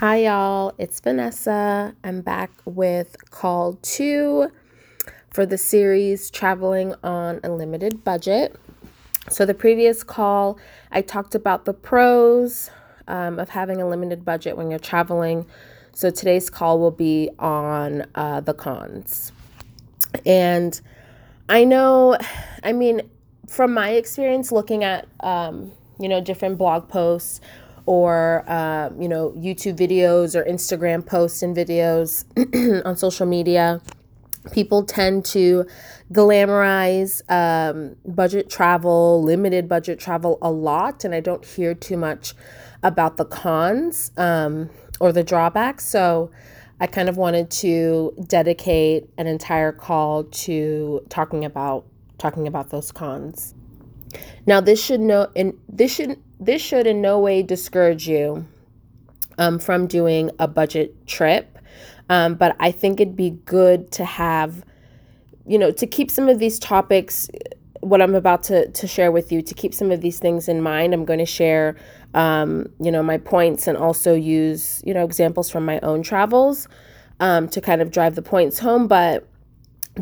Hi, y'all. It's Vanessa. I'm back with call two for the series Traveling on a Limited Budget. So, the previous call, I talked about the pros um, of having a limited budget when you're traveling. So, today's call will be on uh, the cons. And I know, I mean, from my experience looking at, um, you know, different blog posts or uh, you know YouTube videos or Instagram posts and videos on social media. People tend to glamorize um, budget travel, limited budget travel a lot, and I don't hear too much about the cons um, or the drawbacks. So I kind of wanted to dedicate an entire call to talking about talking about those cons. Now, this should know, and this should this should in no way discourage you um, from doing a budget trip. Um, but I think it'd be good to have, you know, to keep some of these topics, what I'm about to, to share with you, to keep some of these things in mind. I'm going to share, um, you know, my points and also use, you know, examples from my own travels um, to kind of drive the points home. But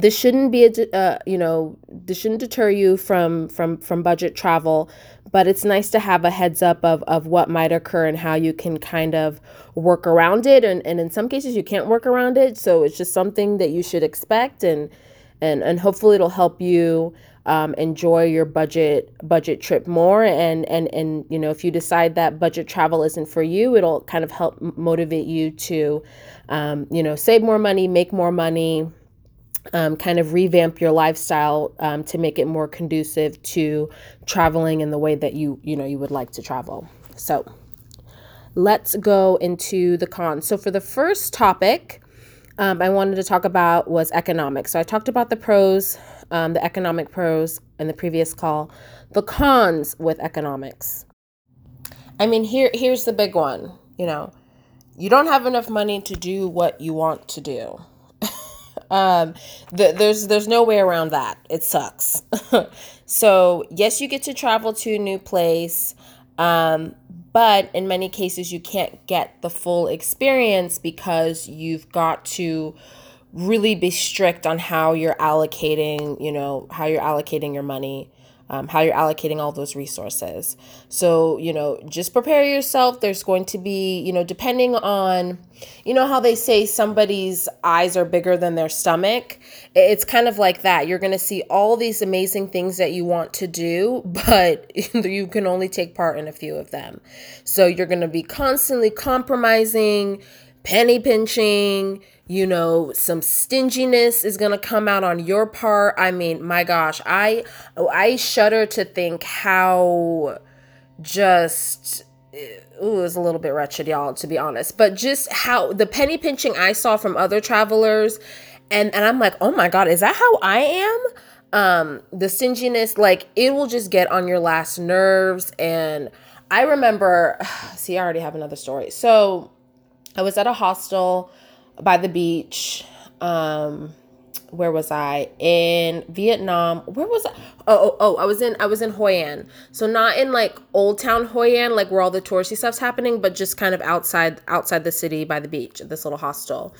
this shouldn't be a uh, you know this shouldn't deter you from from from budget travel but it's nice to have a heads up of of what might occur and how you can kind of work around it. And, and in some cases you can't work around it. So it's just something that you should expect and and and hopefully it'll help you um, enjoy your budget budget trip more. And and and you know if you decide that budget travel isn't for you it'll kind of help motivate you to um, you know save more money make more money um, kind of revamp your lifestyle um, to make it more conducive to traveling in the way that you you know you would like to travel. So let's go into the cons. So for the first topic, um, I wanted to talk about was economics. So I talked about the pros, um, the economic pros in the previous call. The cons with economics. I mean, here here's the big one. You know, you don't have enough money to do what you want to do um, the, there's there's no way around that. It sucks. so yes, you get to travel to a new place, um, but in many cases you can't get the full experience because you've got to really be strict on how you're allocating. You know how you're allocating your money um, how you're allocating all those resources. So, you know, just prepare yourself. There's going to be, you know, depending on, you know, how they say somebody's eyes are bigger than their stomach. It's kind of like that. You're going to see all these amazing things that you want to do, but you can only take part in a few of them. So you're going to be constantly compromising, penny pinching, you know some stinginess is going to come out on your part. I mean my gosh i i shudder to think how just ooh, it was a little bit wretched y'all to be honest. But just how the penny pinching i saw from other travelers and and i'm like oh my god is that how i am? Um the stinginess like it will just get on your last nerves. And i remember see i already have another story. So i was at a hostel by the beach. Um, where was I in Vietnam? Where was I? Oh, oh, oh, I was in I was in Hoi An. So not in like Old Town Hoi An, like where all the touristy stuff's happening, but just kind of outside outside the city by the beach at this little hostel.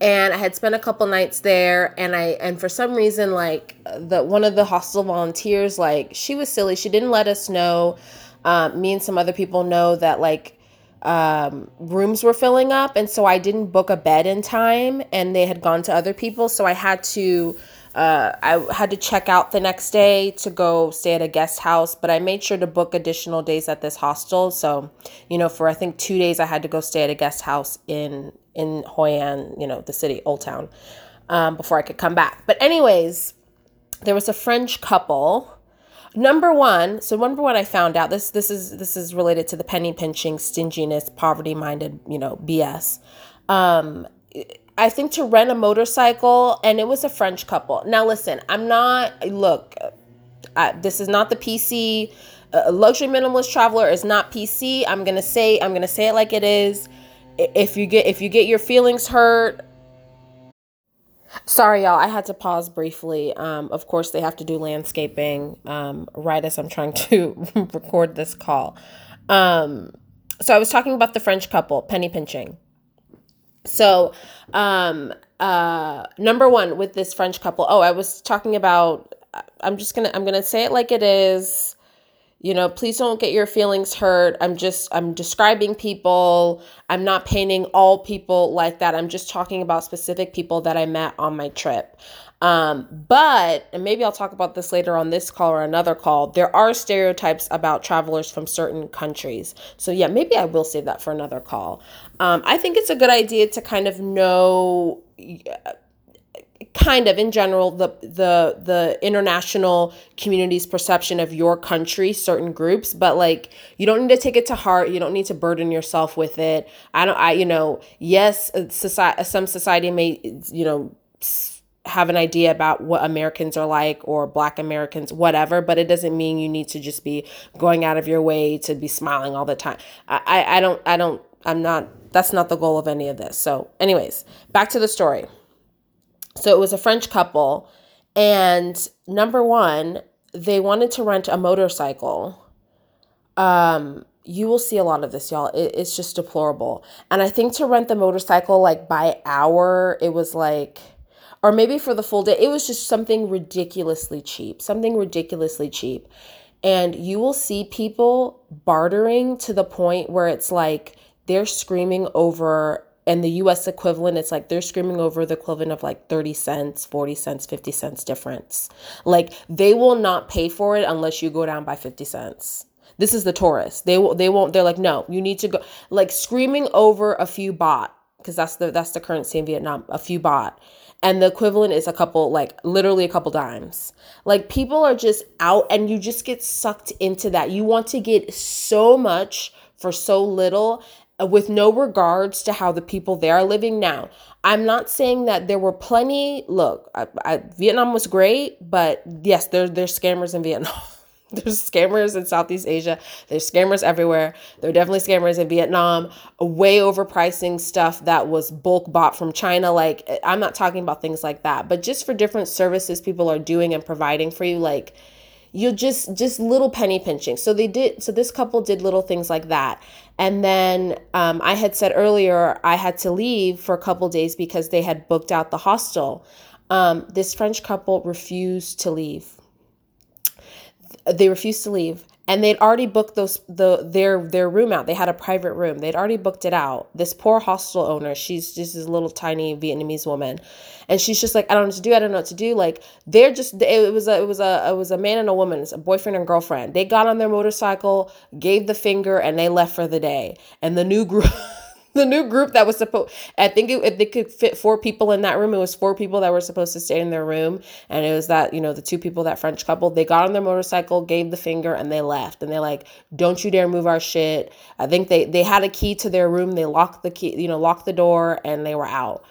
And I had spent a couple nights there, and I and for some reason, like the one of the hostel volunteers, like she was silly. She didn't let us know. Um, me and some other people know that like um, rooms were filling up, and so I didn't book a bed in time, and they had gone to other people, so I had to. Uh, I had to check out the next day to go stay at a guest house, but I made sure to book additional days at this hostel. So, you know, for I think two days, I had to go stay at a guest house in in Hoi An, you know, the city, Old Town, um, before I could come back. But anyways, there was a French couple Number one, so number one, I found out this this is this is related to the penny pinching, stinginess, poverty minded, you know, BS. Um, I think to rent a motorcycle, and it was a French couple. Now, listen, I'm not look. Uh, this is not the PC. A luxury minimalist traveler is not PC. I'm gonna say I'm gonna say it like it is. If you get if you get your feelings hurt, Sorry, y'all. I had to pause briefly. Um, of course, they have to do landscaping um, right as I'm trying to record this call. Um, so I was talking about the French couple, penny pinching. So, um, uh, number one with this French couple. Oh, I was talking about. I'm just gonna. I'm gonna say it like it is. You know, please don't get your feelings hurt. I'm just. I'm describing people. I'm not painting all people like that. I'm just talking about specific people that I met on my trip. Um, but, and maybe I'll talk about this later on this call or another call, there are stereotypes about travelers from certain countries. So, yeah, maybe I will save that for another call. Um, I think it's a good idea to kind of know. Kind of in general the the the international community's perception of your country certain groups but like you don't need to take it to heart you don't need to burden yourself with it i don't i you know yes society some society may you know have an idea about what Americans are like or black Americans, whatever, but it doesn't mean you need to just be going out of your way to be smiling all the time. I, I, I don't, I don't, I'm not, that's not the goal of any of this. So, anyways, back to the story. So it was a French couple, and number one, they wanted to rent a motorcycle. Um, you will see a lot of this, y'all. It, it's just deplorable. And I think to rent the motorcycle like by hour, it was like or maybe for the full day. It was just something ridiculously cheap, something ridiculously cheap. And you will see people bartering to the point where it's like they're screaming over, and the US equivalent, it's like they're screaming over the equivalent of like 30 cents, 40 cents, 50 cents difference. Like they will not pay for it unless you go down by 50 cents. This is the tourist. They will they won't they're like, no, you need to go like screaming over a few baht, because that's the that's the currency in Vietnam, a few baht and the equivalent is a couple like literally a couple dimes like people are just out and you just get sucked into that you want to get so much for so little Uh, with no regards to how the people there are living now i'm not saying that there were plenty look I, I, vietnam was great but yes there, there's scammers in vietnam There's scammers in Southeast Asia. There's scammers everywhere. There are definitely scammers in Vietnam, way overpricing stuff that was bulk bought from China. Like, I'm not talking about things like that, but just for different services people are doing and providing for you, like, you just just little penny pinching. So they did so this couple did little things like that. And then um, i had said earlier i had to leave for a couple days because they had booked out the hostel. Um, this french couple refused to leave. They refused to leave and they'd already booked those the their their room out. They had a private room. They'd already booked it out. This poor hostel owner she's just this little tiny vietnamese woman. And she's just like i don't know what to do. I don't know what to do. Like they're just it was a it was a it was a man and a woman it's a boyfriend and girlfriend. They got on their motorcycle gave the finger and they left for the day. And the new group the new group that was supposed i think it, they could fit four people in that room it was four people that were supposed to stay in their room. And it was that you know the two people that french couple they got on their motorcycle gave the finger and they left. And they're like don't you dare move our shit. I think they they had a key to their room. They locked the key you know locked the door and they were out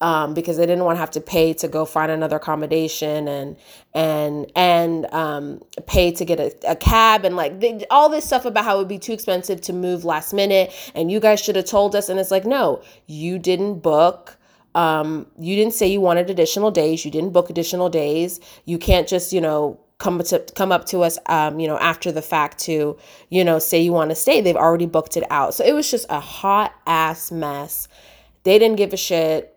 um, because they didn't want to have to pay to go find another accommodation and and and um, pay to get a, a cab and like they, all this stuff about how it would be too expensive to move last minute and you guys should have told us and it's like no you didn't book um, you didn't say you wanted additional days you didn't book additional days. You can't just you know come to come up to us um, you know after the fact to you know say you want to stay. They've already booked it out. So it was just a hot ass mess. They didn't give a shit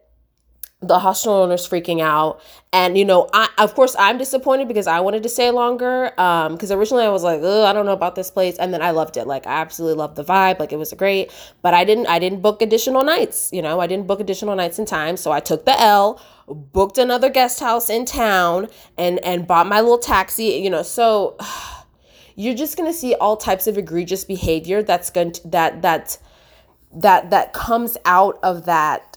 the hostel owner's freaking out. And you know i of course i'm disappointed because i wanted to stay longer um because originally i was like i don't know about this place. And then i loved it. Like i absolutely loved the vibe. Like it was great. But i didn't i didn't book additional nights you know? I didn't book additional nights in time. So i took the l booked another guest house in town and and bought my little taxi you know? So you're just to see all types of egregious behavior that's going to that that that that comes out of that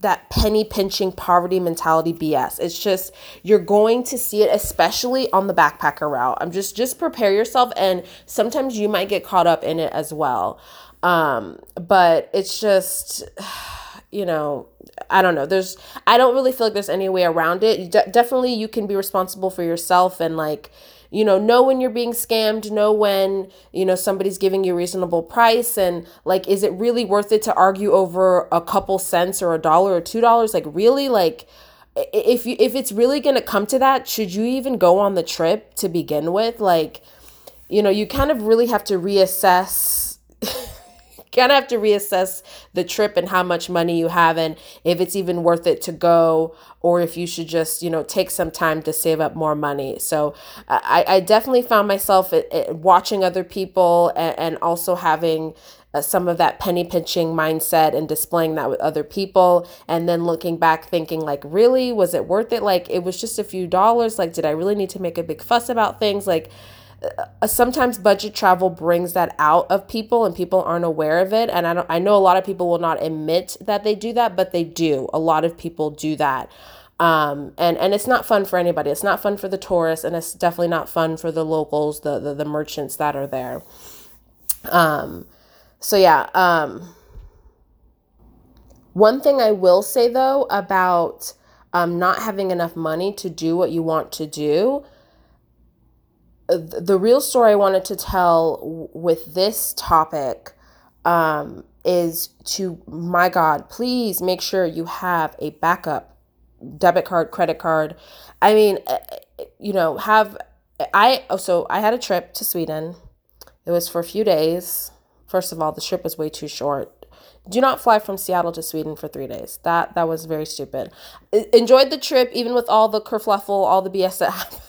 that penny pinching poverty mentality BS. It's just you're going to see it especially on the backpacker route. I'm just just prepare yourself and sometimes you might get caught up in it as well. Um but it's just you know, I don't know. There's I don't really feel like there's any way around it. De- definitely you can be responsible for yourself and like you know know when you're being scammed know when you know somebody's giving you a reasonable price and like is it really worth it to argue over a couple cents or a dollar or two dollars? Like really like if you if it's really going to come to that should you even go on the trip to begin with? Like you know you kind of really have to reassess kind of have to reassess the trip and how much money you have and if it's even worth it to go or if you should just you know take some time to save up more money. So i, I definitely found myself at, at watching other people and, and also having uh, some of that penny pinching mindset and displaying that with other people and then looking back thinking like really was it worth it? Like it was just a few dollars. Like did i really need to make a big fuss about things? Like sometimes budget travel brings that out of people and people aren't aware of it. And I I know a lot of people will not admit that they do that but they do. A lot of people do that. Um, and and it's not fun for anybody. It's not fun for the tourists and it's definitely not fun for the locals the the, the merchants that are there. Um, so yeah um, one thing I will say though about um, not having enough money to do what you want to do the real story I wanted to tell with this topic um, is to, my God, please make sure you have a backup debit card, credit card. I mean, eh, eh, you know, have I, oh, so I had a trip to Sweden. It was for a few days. First of all, the trip was way too short. Do not fly from Seattle to Sweden for three days. That that was very stupid. Enjoyed the trip, even with all the kerfluffle, all the BS that happened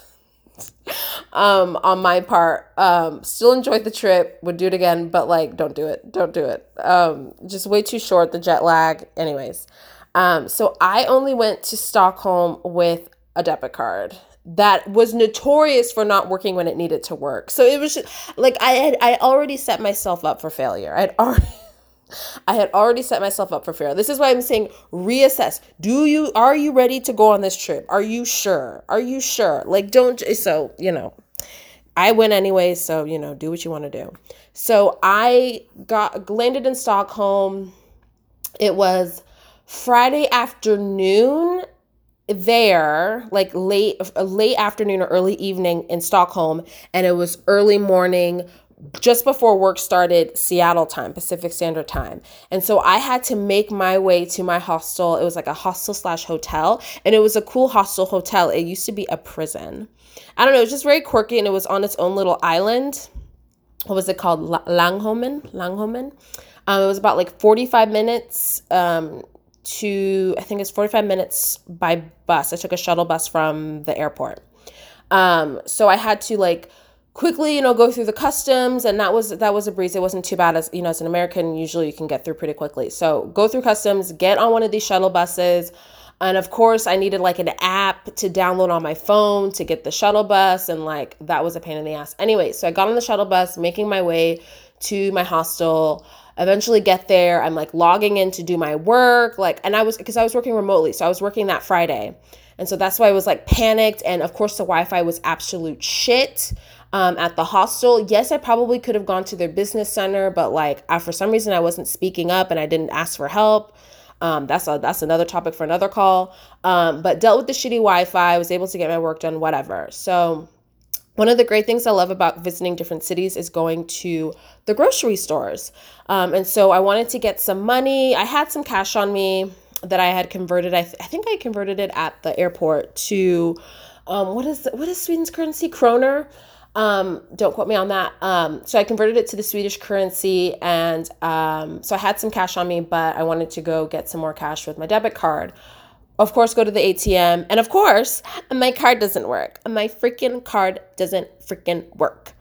um, on my part. Um, still enjoyed the trip, would do it again, but like, don't do it. Don't do it. Um, just way too short, the jet lag. Anyways, um, so I only went to Stockholm with a debit card that was notorious for not working when it needed to work. So it was just, like I had I already set myself up for failure. I'd already I had already set myself up for failure. This is why I'm saying reassess. Do you are you ready to go on this trip? Are you sure? Are you sure? Like don't so, you know, I went anyway, so you know, do what you want to do. So I got landed in Stockholm. It was Friday afternoon there like late late afternoon or early evening in Stockholm and it was early morning just before work started Seattle time, Pacific Standard Time. And so I had to make my way to my hostel. It was like a hostel slash hotel, and it was a cool hostel hotel. It used to be a prison. I don't know, it was just very quirky and it was on its own little island. What was it called? Langholmen? Langholmen? Um, it was about like 45 minutes um, to, I think it's 45 minutes by bus. I took a shuttle bus from the airport. Um, so I had to like, quickly you know go through the customs and that was that was a breeze. It wasn't too bad. As you know as an american usually you can get through pretty quickly. So go through customs get on one of these shuttle buses. And of course i needed like an app to download on my phone to get the shuttle bus and like that was a pain in the ass. Anyway so i got on the shuttle bus making my way to my hostel. Eventually get there. I'm like logging in to do my work like and i was because i was working remotely so i was working that friday. And so that's why i was like panicked and of course the wi-fi was absolute shit um, at the hostel. Yes, I probably could have gone to their business center, but like I, for some reason I wasn't speaking up and I didn't ask for help. Um, that's a, that's another topic for another call. Um, but dealt with the shitty Wi-Fi. Was able to get my work done. Whatever. So. One of the great things I love about visiting different cities is going to the grocery stores. Um, and so I wanted to get some money. I had some cash on me that I had converted. I, th- I think I converted it at the airport to um, what is what is Sweden's currency? Kroner. Um, don't quote me on that. Um, so I converted it to the Swedish currency, and um, so I had some cash on me, but I wanted to go get some more cash with my debit card. Of course, go to the ATM, and of course, my card doesn't work. My freaking card doesn't freaking work.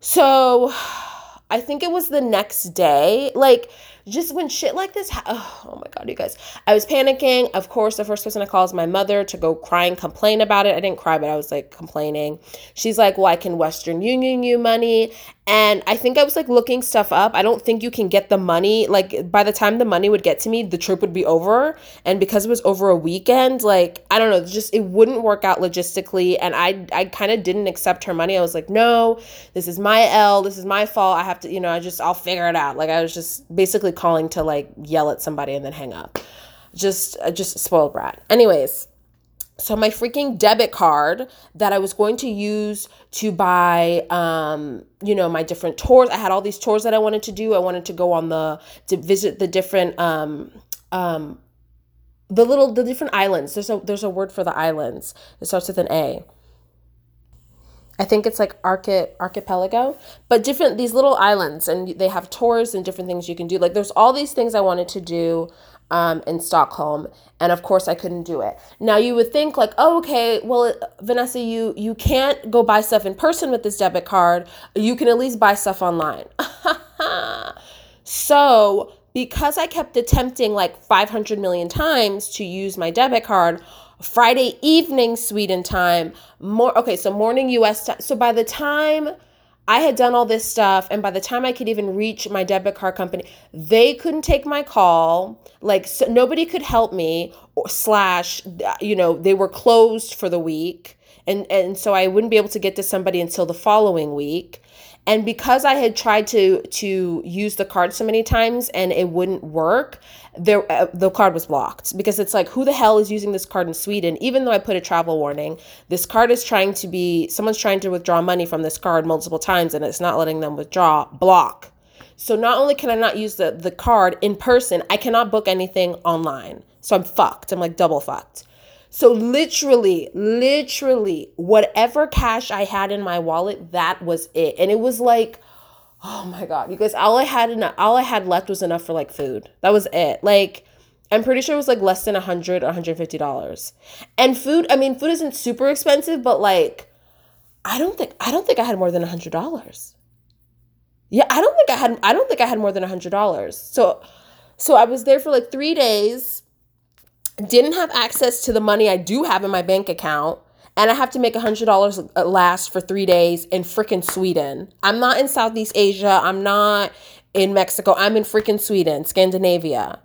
So I think it was the next day, like just when shit like this, ha- oh, oh, my god, you guys, I was panicking. Of course, the first person I call is my mother to go cry and complain about it. I didn't cry, but I was like complaining. She's like, "Well, I can Western Union you money," and I think I was like looking stuff up. I don't think you can get the money. Like by the time the money would get to me, the trip would be over, and because it was over a weekend, like I don't know, just it wouldn't work out logistically, and I I kind of didn't accept her money. I was like, "No, this is my L. This is my fault. I have to, you know, I just I'll figure it out." Like I was just basically calling to like yell at somebody and then hang up. Just just spoiled brat. Anyways, so my freaking debit card that I was going to use to buy um you know my different tours. I had all these tours that I wanted to do. I wanted to go on the to visit the different um um the little the different islands. There's a there's a word for the islands. It starts with an A. I think it's like Archi- archipelago, but different these little islands, and they have tours and different things you can do. Like there's all these things I wanted to do um, in Stockholm, and of course I couldn't do it. Now you would think like, oh, okay, well, Vanessa, you you can't go buy stuff in person with this debit card. You can at least buy stuff online. so because I kept attempting like 500 million times to use my debit card, Friday evening Sweden time, more okay, so morning US time. So by the time I had done all this stuff, and by the time I could even reach my debit card company, they couldn't take my call. Like so nobody could help me, or slash, you know, they were closed for the week, and and so I wouldn't be able to get to somebody until the following week. And because I had tried to to use the card so many times and it wouldn't work, there uh, the card was blocked because it's like who the hell is using this card in Sweden? Even though I put a travel warning, this card is trying to be someone's trying to withdraw money from this card multiple times and it's not letting them withdraw. Block. So not only can I not use the the card in person, I cannot book anything online. So I'm fucked. I'm like double fucked. So literally, literally, whatever cash I had in my wallet, that was it. And it was like, oh my god, because all I had in all I had left was enough for like food. That was it. Like I'm pretty sure it was like less than a hundred or $150. And food, I mean, food isn't super expensive, but like I don't think I don't think I had more than a hundred dollars. Yeah, I don't think I had I don't think I had more than a hundred dollars. So so I was there for like three days didn't have access to the money I do have in my bank account, and I have to make $100 last for three days in freaking Sweden. I'm not in Southeast Asia. I'm not in Mexico. I'm in freaking Sweden, Scandinavia.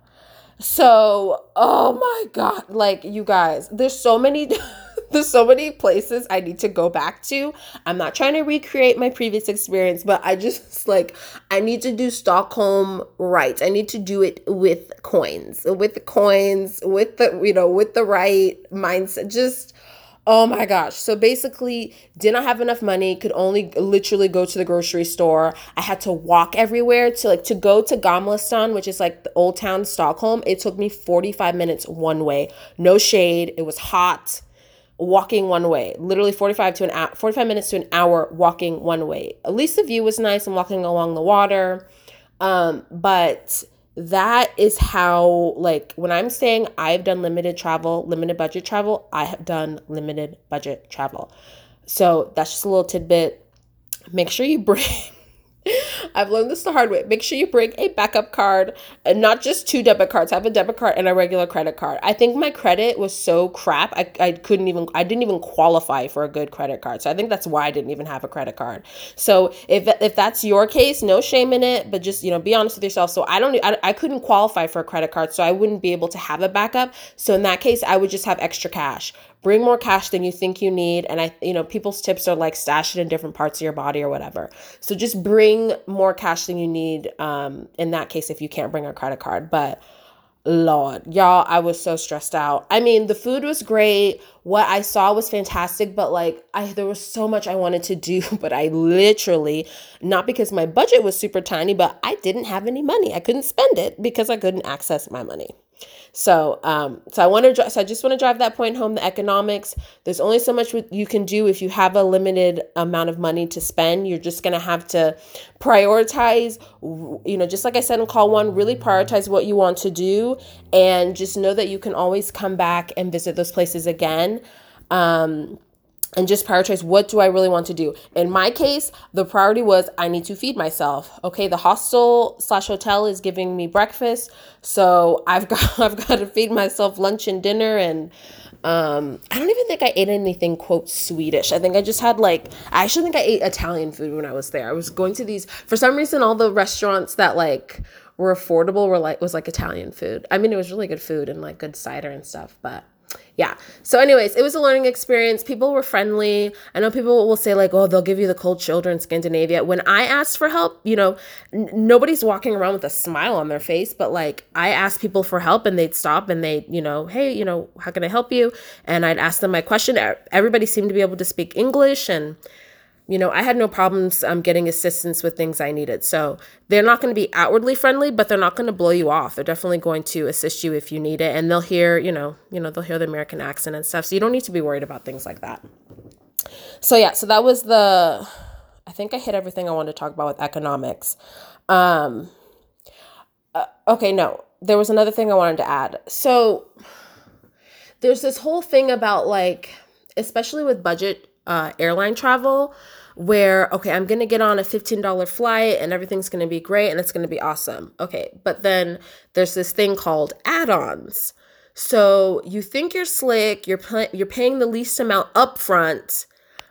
So, oh my God. Like, you guys, there's so many. there's so many places I need to go back to. I'm not trying to recreate my previous experience, but I just like I need to do Stockholm right. I need to do it with coins, with the coins, with the you know, with the right mindset. Just Oh my gosh. So basically, didn't have enough money, could only literally go to the grocery store. I had to walk everywhere to like to go to Gamla stan, which is like the old town Stockholm. It took me 45 minutes one way. No shade. It was hot walking one way, literally 45 to an hour, 45 minutes to an hour walking one way. At least the view was nice and walking along the water. Um, but that is how like when I'm saying I've done limited travel, limited budget travel, I have done limited budget travel. So that's just a little tidbit. Make sure you bring I've learned this the hard way. Make sure you bring a backup card and not just two debit cards. I have a debit card and a regular credit card. I think my credit was so crap. I, I couldn't even, I didn't even qualify for a good credit card. So I think that's why I didn't even have a credit card. So if, if that's your case, no shame in it, but just, you know, be honest with yourself. So I don't, I, I couldn't qualify for a credit card. So I wouldn't be able to have a backup. So in that case, I would just have extra cash bring more cash than you think you need and i you know people's tips are like stash it in different parts of your body or whatever so just bring more cash than you need um in that case if you can't bring a credit card but Lord, y'all, I was so stressed out. I mean, the food was great. What I saw was fantastic, but like I there was so much I wanted to do, but I literally not because my budget was super tiny, but I didn't have any money. I couldn't spend it because I couldn't access my money. So, um, so I want to, so I just want to drive that point home. The economics. There's only so much you can do if you have a limited amount of money to spend. You're just gonna have to prioritize. You know, just like I said in call one, really prioritize what you want to do, and just know that you can always come back and visit those places again. Um, and just prioritize what do I really want to do. In my case, the priority was I need to feed myself. Okay, the hostel slash hotel is giving me breakfast, so I've got I've got to feed myself lunch and dinner, and um, I don't even think I ate anything quote Swedish. I think I just had like I actually think I ate Italian food when I was there. I was going to these for some reason all the restaurants that like were affordable were like was like Italian food. I mean, it was really good food and like good cider and stuff, but yeah. So, anyways, it was a learning experience. People were friendly. I know people will say, like, oh, they'll give you the cold shoulder in Scandinavia. When I asked for help, you know, n- nobody's walking around with a smile on their face, but like, I asked people for help and they'd stop and they, you know, hey, you know, how can I help you? And I'd ask them my question. Everybody seemed to be able to speak English and, you know, I had no problems um, getting assistance with things I needed. So they're not going to be outwardly friendly, but they're not going to blow you off. They're definitely going to assist you if you need it, and they'll hear, you know, you know, they'll hear the American accent and stuff. So you don't need to be worried about things like that. So yeah, so that was the I think I hit everything I wanted to talk about with economics. Um uh, okay, no. There was another thing I wanted to add. So there's this whole thing about like especially with budget uh, airline travel where okay i'm going to get on a $15 flight and everything's going to be great and it's going to be awesome. Okay but then there's this thing called add-ons. So you think you're slick you're you're paying the least amount upfront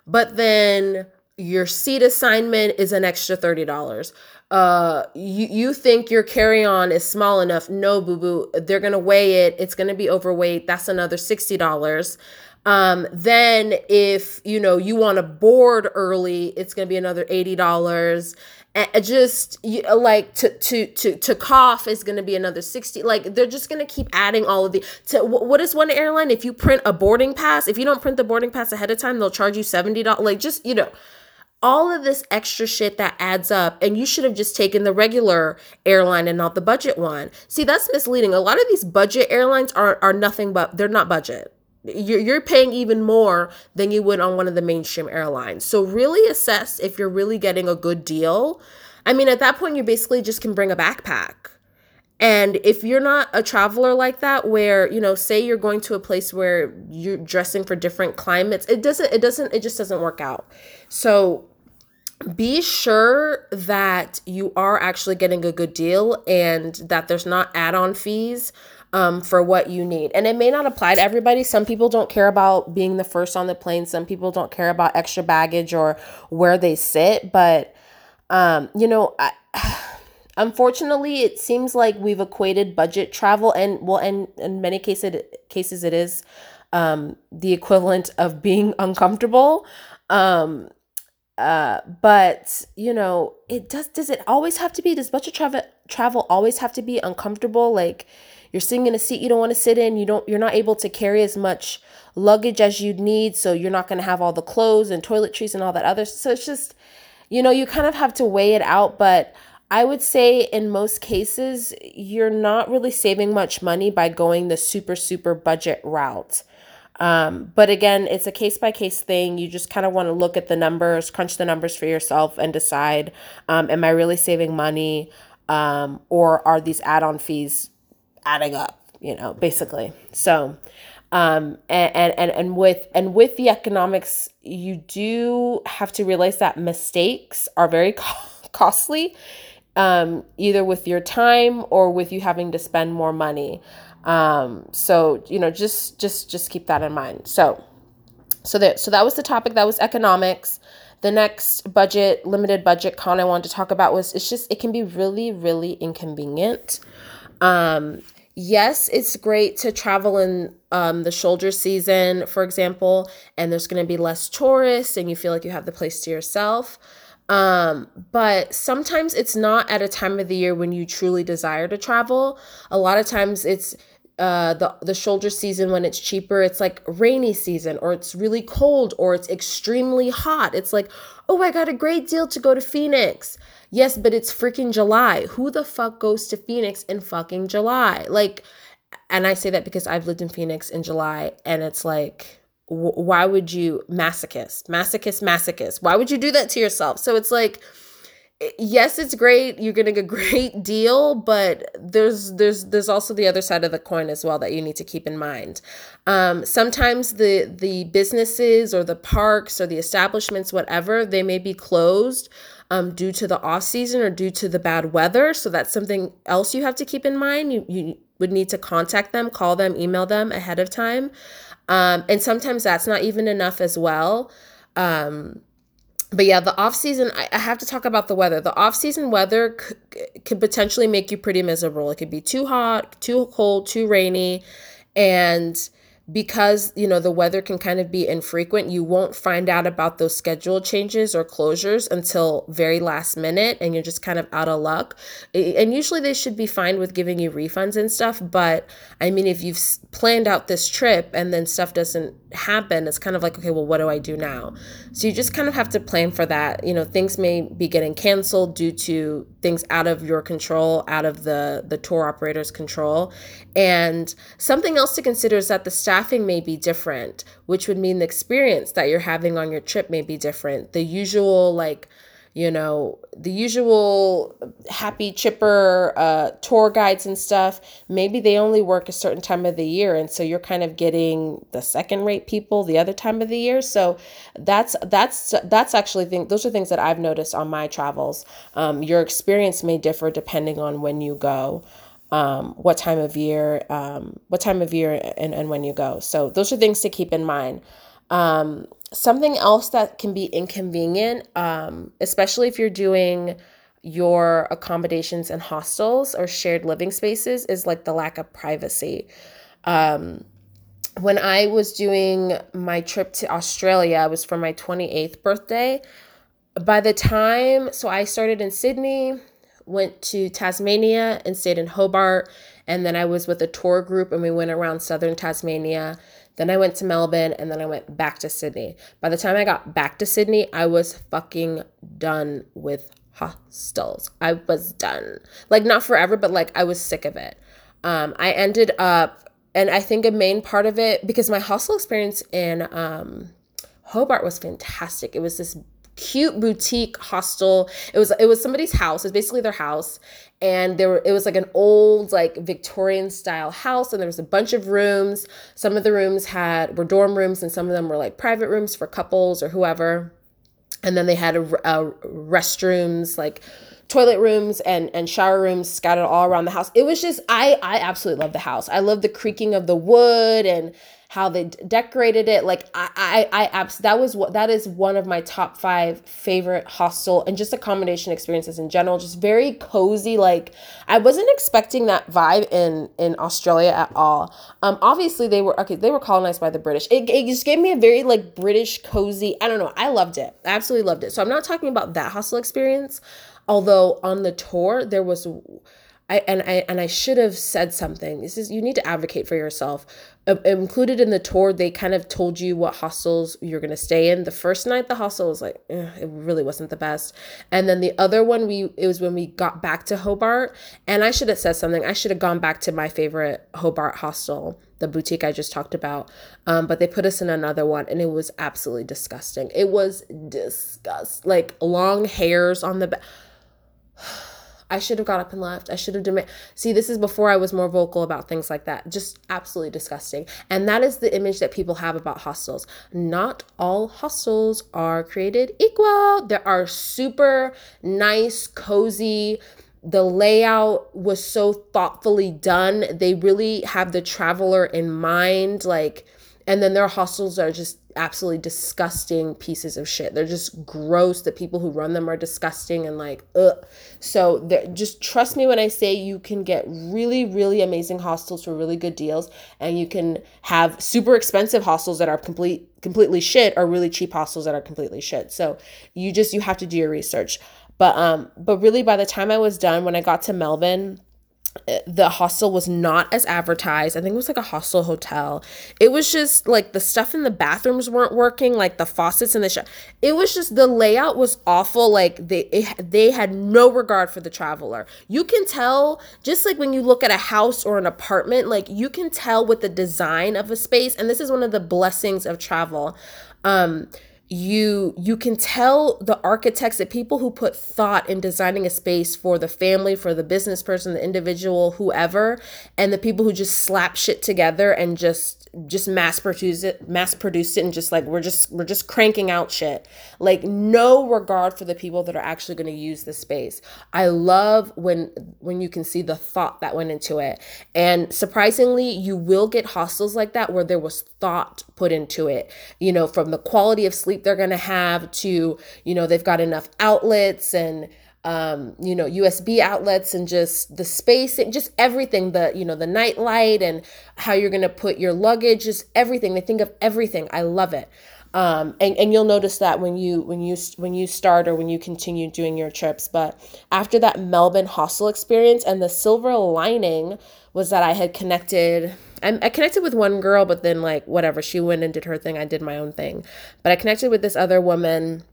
but then your seat assignment is an extra $30 uh you you think your carry-on is small enough no boo boo they're gonna weigh it it's gonna be overweight that's another $60 um, then if you know you want to board early, it's gonna be another eighty dollars. Just you, like to to to to cough is gonna be another sixty. Like they're just gonna keep adding all of the. To what is one airline? If you print a boarding pass, if you don't print the boarding pass ahead of time, they'll charge you seventy dollars. Like just you know all of this extra shit that adds up and you should have just taken the regular airline and not the budget one see that's misleading a lot of these budget airlines are are nothing but they're not budget you're, you're paying even more than you would on one of the mainstream airlines. So really assess if you're really getting a good deal. I mean, at that point, you basically just can bring a backpack. And if you're not a traveler like that, where, you know, say you're going to a place where you're dressing for different climates, it doesn't, it doesn't, it just doesn't work out. So be sure that you are actually getting a good deal and that there's not add on fees um, for what you need. And it may not apply to everybody. Some people don't care about being the first on the plane, some people don't care about extra baggage or where they sit. But, um, you know, I, unfortunately, it seems like we've equated budget travel and, well, and in many cases, cases it is um, the equivalent of being uncomfortable. Um, uh, but you know, it does. Does it always have to be? Does budget travel travel always have to be uncomfortable? Like, you're sitting in a seat you don't want to sit in you don't you're not able to carry as much luggage as you'd need so you're not going to have all the clothes and toiletries and all that other so it's just you know you kind of have to weigh it out but I would say in most cases, you're not really saving much money by going the super, super budget route. Um, but again, it's a case by case thing. You just kind of want to look at the numbers, crunch the numbers for yourself, and decide um, am I really saving money um, or are these add on fees adding up, you know, basically. So, um, and, and, and with, and with the economics, you do have to realize that mistakes are very costly, um, either with your time or with you having to spend more money. Um, so, you know, just, just, just keep that in mind. So, so that, so that was the topic that was economics. The next budget, limited budget con I wanted to talk about was it's just, it can be really, really inconvenient. Um, yes, it's great to travel in um, the shoulder season, for example, and there's going to be less tourists and you feel like you have the place to yourself. Um, but sometimes it's not at a time of the year when you truly desire to travel. A lot of times it's uh, the the shoulder season when it's cheaper. It's like rainy season, or it's really cold, or it's extremely hot. It's like, oh, I got a great deal to go to Phoenix. Yes, but it's freaking July. Who the fuck goes to Phoenix in fucking July? Like, and I say that because I've lived in Phoenix in July, and it's like, why would you masochist, masochist, masochist? Why would you do that to yourself? So it's like, yes it's great you're getting a great deal but there's there's there's also the other side of the coin as well that you need to keep in mind um, sometimes the the businesses or the parks or the establishments whatever they may be closed um, due to the off season or due to the bad weather. So that's something else you have to keep in mind. You, you would need to contact them, call them, email them ahead of time. Um, and sometimes that's not even enough as well. Um, but yeah, the off season, I, I, have to talk about the weather. The off season weather could potentially make you pretty miserable. It could be too hot, too cold, too rainy. And because you know the weather can kind of be infrequent you won't find out about those schedule changes or closures until very last minute and you're just kind of out of luck. And usually they should be fine with giving you refunds and stuff but i mean if you've planned out this trip and then stuff doesn't happen it's kind of like okay well what do i do now? So you just kind of have to plan for that. You know things may be getting canceled due to things out of your control out of the the tour operator's control. And something else to consider is that the staffing may be different, which would mean the experience that you're having on your trip may be different. The usual, like, you know, the usual happy, chipper uh, tour guides and stuff, maybe they only work a certain time of the year. And so you're kind of getting the second rate people the other time of the year. So that's, that's, that's actually, think those are things that I've noticed on my travels. Um, your experience may differ depending on when you go. Um, what time of year, um, what time of year and, and when you go. So those are things to keep in mind. Um, something else that can be inconvenient, um, especially if you're doing your accommodations in hostels or shared living spaces, is like the lack of privacy. Um, when I was doing my trip to Australia, it was for my 28th birthday. By the time, so I started in Sydney, went to Tasmania and stayed in Hobart. And then I was with a tour group and we went around southern Tasmania. Then I went to Melbourne and then I went back to Sydney. By the time I got back to Sydney, I was fucking done with hostels. I was done. Like not forever, but like I was sick of it. Um, I ended up, and I think a main part of it because my hostel experience in um, Hobart was fantastic. It was this cute boutique hostel. It was it was somebody's house. It's basically their house, and there were it was like an old like Victorian style house, and there was a bunch of rooms. Some of the rooms had were dorm rooms, and some of them were like private rooms for couples or whoever. And then they had a, a restrooms like toilet rooms and and shower rooms scattered all around the house. It was just I I absolutely love the house. I love the creaking of the wood and how they d- decorated it. Like I, I, I abs- that was what that is one of my top five favorite hostel and just accommodation experiences in general. Just very cozy. Like I wasn't expecting that vibe in in Australia at all. Um, obviously they were okay. They were colonized by the British. It, it just gave me a very like British cozy. I don't know. I loved it. I absolutely loved it. So I'm not talking about that hostel experience. Although on the tour there was I and I and I should have said something. This is you need to advocate for yourself. Uh, included in the tour, they kind of told you what hostels you're gonna stay in. The first night, the hostel was like eh, it really wasn't the best, and then the other one, we it was when we got back to Hobart, and I should have said something. I should have gone back to my favorite Hobart hostel, the boutique I just talked about. Um, but they put us in another one, and it was absolutely disgusting. It was disgust, like long hairs on the back. I should have got up and left. I should have done demand. See, this is before I was more vocal about things like that. Just absolutely disgusting. And that is the image that people have about hostels. Not all hostels are created equal. There are super nice, cozy, the layout was so thoughtfully done. They really have the traveler in mind. Like, and then their hostels are just absolutely disgusting pieces of shit. They're just gross. The people who run them are disgusting and like, ugh. So just trust me when I say you can get really, really amazing hostels for really good deals, and you can have super expensive hostels that are complete completely shit or really cheap hostels that are completely shit. So you just you have to do your research. But um, but really by the time I was done, when I got to Melbourne, the hostel was not as advertised. I think it was like a hostel hotel. It was just like the stuff in the bathrooms weren't working, like the faucets in the shower. It was just the layout was awful. Like they it, they had no regard for the traveler. You can tell just like when you look at a house or an apartment, like you can tell with the design of a space. And this is one of the blessings of travel. Um, you you can tell the architects the people who put thought in designing a space for the family for the business person the individual whoever and the people who just slap shit together and just just mass produce it mass produce it and just like we're just we're just cranking out shit. Like no regard for the people that are actually going to use the space. I love when when you can see the thought that went into it. And surprisingly you will get hostels like that where there was thought put into it. You know from the quality of sleep they're going to have to you know they've got enough outlets and um, you know, USB outlets and just the space and just everything, the, you know, the night light and how you're going to put your luggage, just everything. They think of everything. I love it. Um, and, and you'll notice that when you when you when you start or when you continue doing your trips but after that melbourne hostel experience and the silver lining was that i had connected I, I connected with one girl but then like whatever she went and did her thing i did my own thing but i connected with this other woman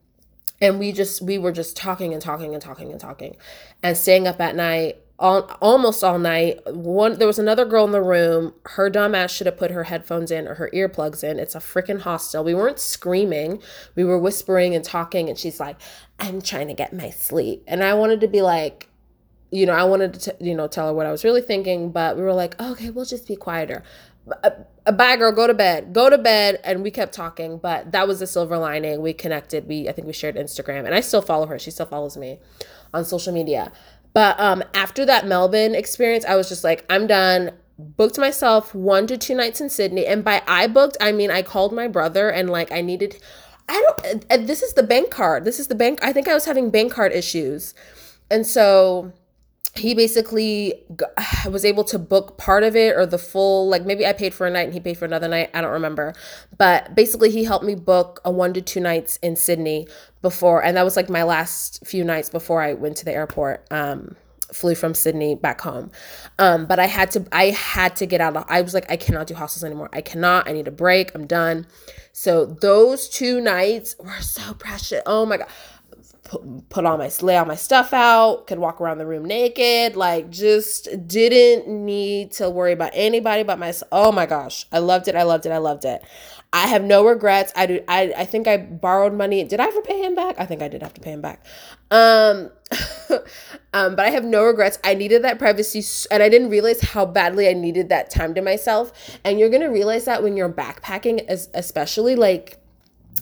and we just we were just talking and talking and talking and talking and staying up at night all, almost all night. One there was another girl in the room. Her dumb ass should have put her headphones in or her earplugs in. It's a freaking hostel. We weren't screaming. We were whispering and talking and she's like, "I'm trying to get my sleep." And I wanted to be like, you know, I wanted to, you know, tell her what I was really thinking, but we were like, okay, we'll just be quieter. A bye, girl, go to bed, go to bed. And we kept talking, but that was the silver lining. We connected. We, I think we shared Instagram and I still follow her. She still follows me on social media. But um, after that Melbourne experience, I was just like, I'm done. Booked myself one to two nights in Sydney. And by I booked, I mean I called my brother and like I needed, I don't, this is the bank card. This is the bank. I think I was having bank card issues. And so he basically was able to book part of it or the full like maybe i paid for a night and he paid for another night i don't remember. But basically he helped me book a one to two nights in sydney before and that was like my last few nights before i went to the airport um flew from sydney back home. Um but i had to i had to get out of i was like i cannot do hostels anymore. I cannot i need a break i'm done. So those two nights were so precious. Oh my god put, all my lay all my stuff out could walk around the room naked like just didn't need to worry about anybody but myself oh my gosh i loved it i loved it i loved it i have no regrets i do i, I think i borrowed money did i ever pay him back i think i did have to pay him back um um, but I have no regrets. I needed that privacy, and I didn't realize how badly I needed that time to myself. And you're gonna realize that when you're backpacking, especially like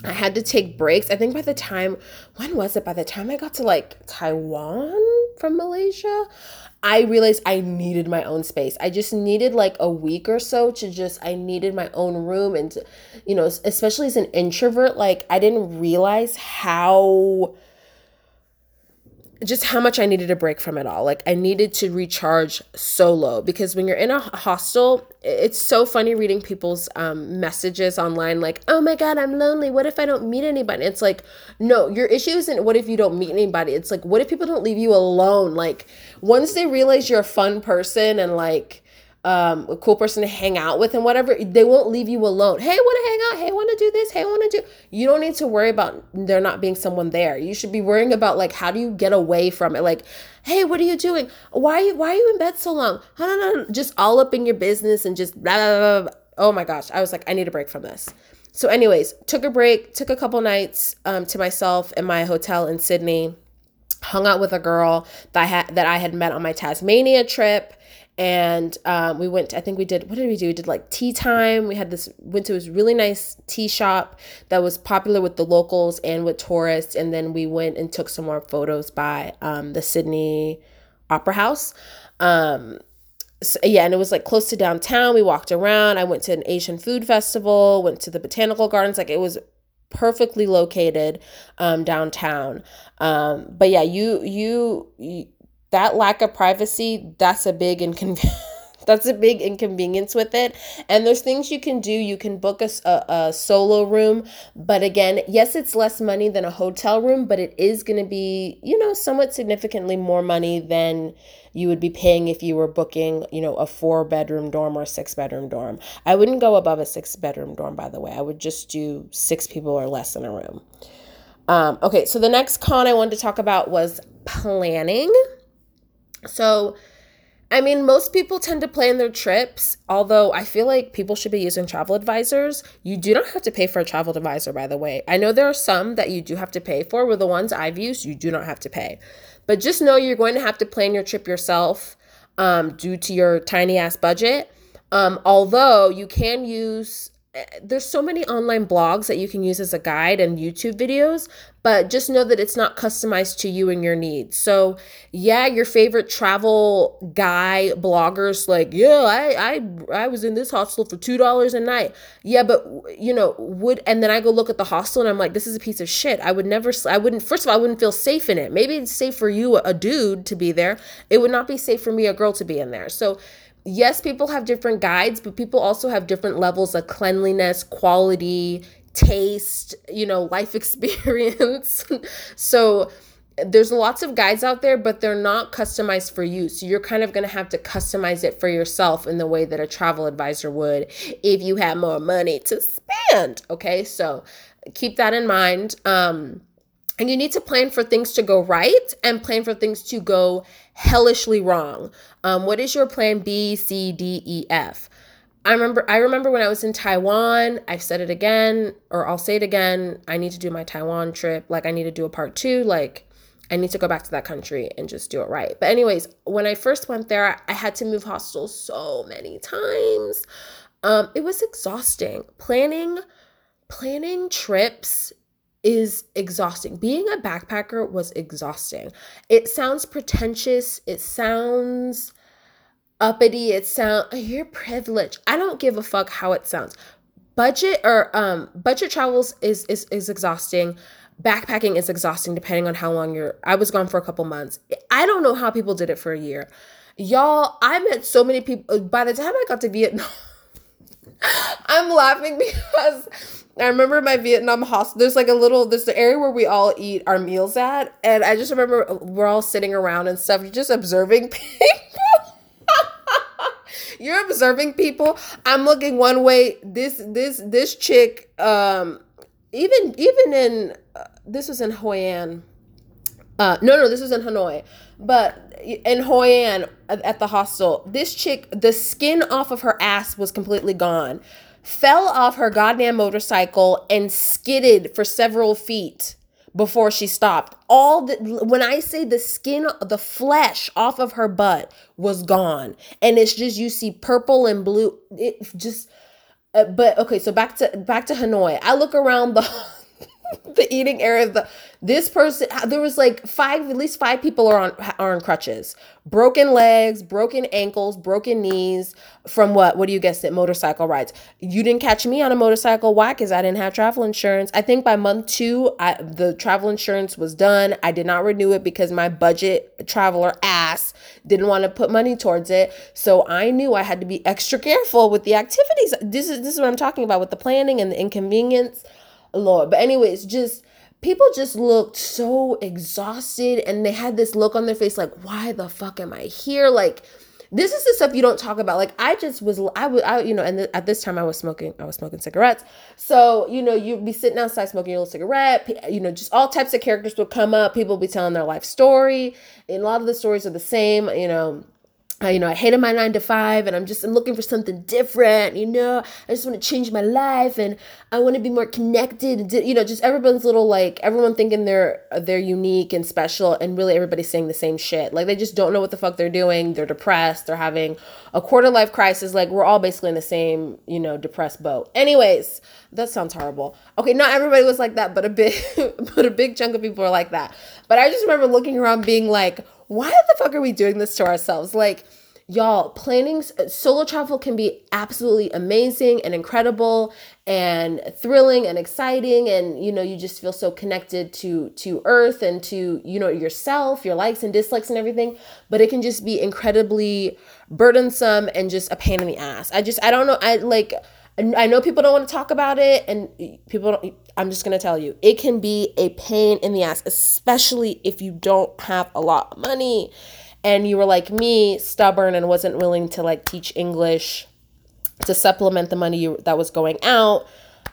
I had to take breaks. I think by the time, when was it? By the time I got to like Taiwan from Malaysia, I realized I needed my own space. I just needed like a week or so to just, I needed my own room. And, you know, especially as an introvert, like I didn't realize how just how much I needed a break from it all. Like I needed to recharge solo because when you're in a hostel, it's so funny reading people's um, messages online like, "Oh my god, I'm lonely. What if I don't meet anybody?" It's like, "No, your issue isn't what if you don't meet anybody. It's like what if people don't leave you alone? Like once they realize you're a fun person and like um, a cool person to hang out with and whatever, they won't leave you alone. Hey, want to hang out? Hey, want to do this? Hey, want to do. You don't need to worry about there not being someone there. You should be worrying about like how do you get away from it? Like, hey, what are you doing? Why are you Why are you in bed so long? No, no, just all up in your business and just blah, blah, blah, Oh my gosh, I was like, I need a break from this. So, anyways, took a break, took a couple nights um, to myself in my hotel in Sydney. Hung out with a girl that I had that I had met on my Tasmania trip and um, we went i think we did what did we do? We did like tea time. We had this went to this really nice tea shop that was popular with the locals and with tourists. And then we went and took some more photos by um, the sydney opera house. Um, so, yeah and it was like close to downtown. We walked around. I went to an asian food festival went to the botanical gardens. Like it was perfectly located um, downtown. Um, but yeah you, you you that lack of privacy, that's a big inconvenience. that's a big inconvenience with it. And there's things you can do. You can book a, a, a, solo room. But again, yes, it's less money than a hotel room, but it is going to be, you know, somewhat significantly more money than you would be paying if you were booking, you know, a four bedroom dorm or a six bedroom dorm. I wouldn't go above a six bedroom dorm, by the way. I would just do six people or less in a room. Um, okay, so the next con I wanted to talk about was planning. So, I mean, most people tend to plan their trips, although I feel like people should be using travel advisors. You do not have to pay for a travel advisor, by the way. I know there are some that you do have to pay for. With the ones I've used, you do not have to pay. But just know you're going to have to plan your trip yourself um, due to your tiny ass budget. Um, although you can use there's so many online blogs that you can use as a guide and YouTube videos, but just know that it's not customized to you and your needs. So, yeah, your favorite travel guy bloggers like, yeah, I I I was in this hostel for two dollars a night. Yeah, but you know, would and then I go look at the hostel and I'm like, this is a piece of shit. I would never. I wouldn't. First of all, I wouldn't feel safe in it. Maybe it's safe for you, a dude, to be there. It would not be safe for me, a girl, to be in there. So yes, people have different guides, but people also have different levels of cleanliness, quality, taste, you know, life experience. so there's lots of guides out there, but they're not customized for you. So you're kind of going to have to customize it for yourself in the way that a travel advisor would if you had more money to spend. Okay, so keep that in mind. Um, and you need to plan for things to go right and plan for things to go hellishly wrong. Um, what is your plan B, C, D, E, F? I remember I remember when I was in Taiwan, I've said it again, or I'll say it again. I need to do my Taiwan trip. Like I need to do a part two. Like I need to go back to that country and just do it right. But anyways, when I first went there, I had to move hostels so many times. Um, it was exhausting. Planning planning trips is exhausting. Being a backpacker was exhausting. It sounds pretentious. It sounds uppity. It sounds you're privileged. I don't give a fuck how it sounds. Budget or um budget travels is is is exhausting. Backpacking is exhausting depending on how long you're I was gone for a couple months. I don't know how people did it for a year. Y'all, I met so many people by the time I got to Vietnam I'm laughing because I remember my Vietnam hostel. There's like a little, there's the area where we all eat our meals at. And I just remember we're all sitting around and stuff, just observing people. You're observing people. I'm looking one way. This, this, this chick, um, even, even in, uh, this was in Hoi An. Uh, no, no, this was in Hanoi. But in Hoi An at the hostel, this chick, the skin off of her ass was completely gone fell off her goddamn motorcycle and skidded for several feet before she stopped. All the when I say the skin, the flesh off of her butt was gone, and it's just you see purple and blue. It just. Uh, but okay, so back to back to Hanoi. I look around the the eating area. The this person there was like five at least five people are on are on crutches. Broken legs broken ankles broken knees from what what do you guess it motorcycle rides. You didn't catch me on a motorcycle why because i didn't have travel insurance. I think by month two I, the travel insurance was done. I did not renew it because my budget traveler ass didn't want to put money towards it. So i knew i had to be extra careful with the activities. This is this is what i'm talking about with the planning and the inconvenience. Lord but anyways just people just looked so exhausted and they had this look on their face like why the fuck am i here? Like this is the stuff you don't talk about. Like i just was i would i you know and th- at this time i was smoking i was smoking cigarettes. So you know you'd be sitting outside smoking your little cigarette you know just all types of characters would come up. People would be telling their life story and a lot of the stories are the same you know You know, I hated my nine to five and I'm just I'm looking for something different, you know. I just want to change my life and I want to be more connected. You know, just everyone's little like everyone thinking they're they're unique and special and really everybody's saying the same shit. Like they just don't know what the fuck they're doing. They're depressed. They're having a quarter life crisis. Like we're all basically in the same, you know, depressed boat. Anyways, that sounds horrible. Okay, not everybody was like that, but a big but a big chunk of people are like that. But I just remember looking around being like why the fuck are we doing this to ourselves? Like, y'all, planning solo travel can be absolutely amazing and incredible and thrilling and exciting and you know you just feel so connected to to earth and to you know yourself your likes and dislikes and everything but it can just be incredibly burdensome and just a pain in the ass i just i don't know i like I know people don't want to talk about it, and people don't. I'm just gonna tell you, it can be a pain in the ass, especially if you don't have a lot of money, and you were like me, stubborn and wasn't willing to like teach English to supplement the money you, that was going out.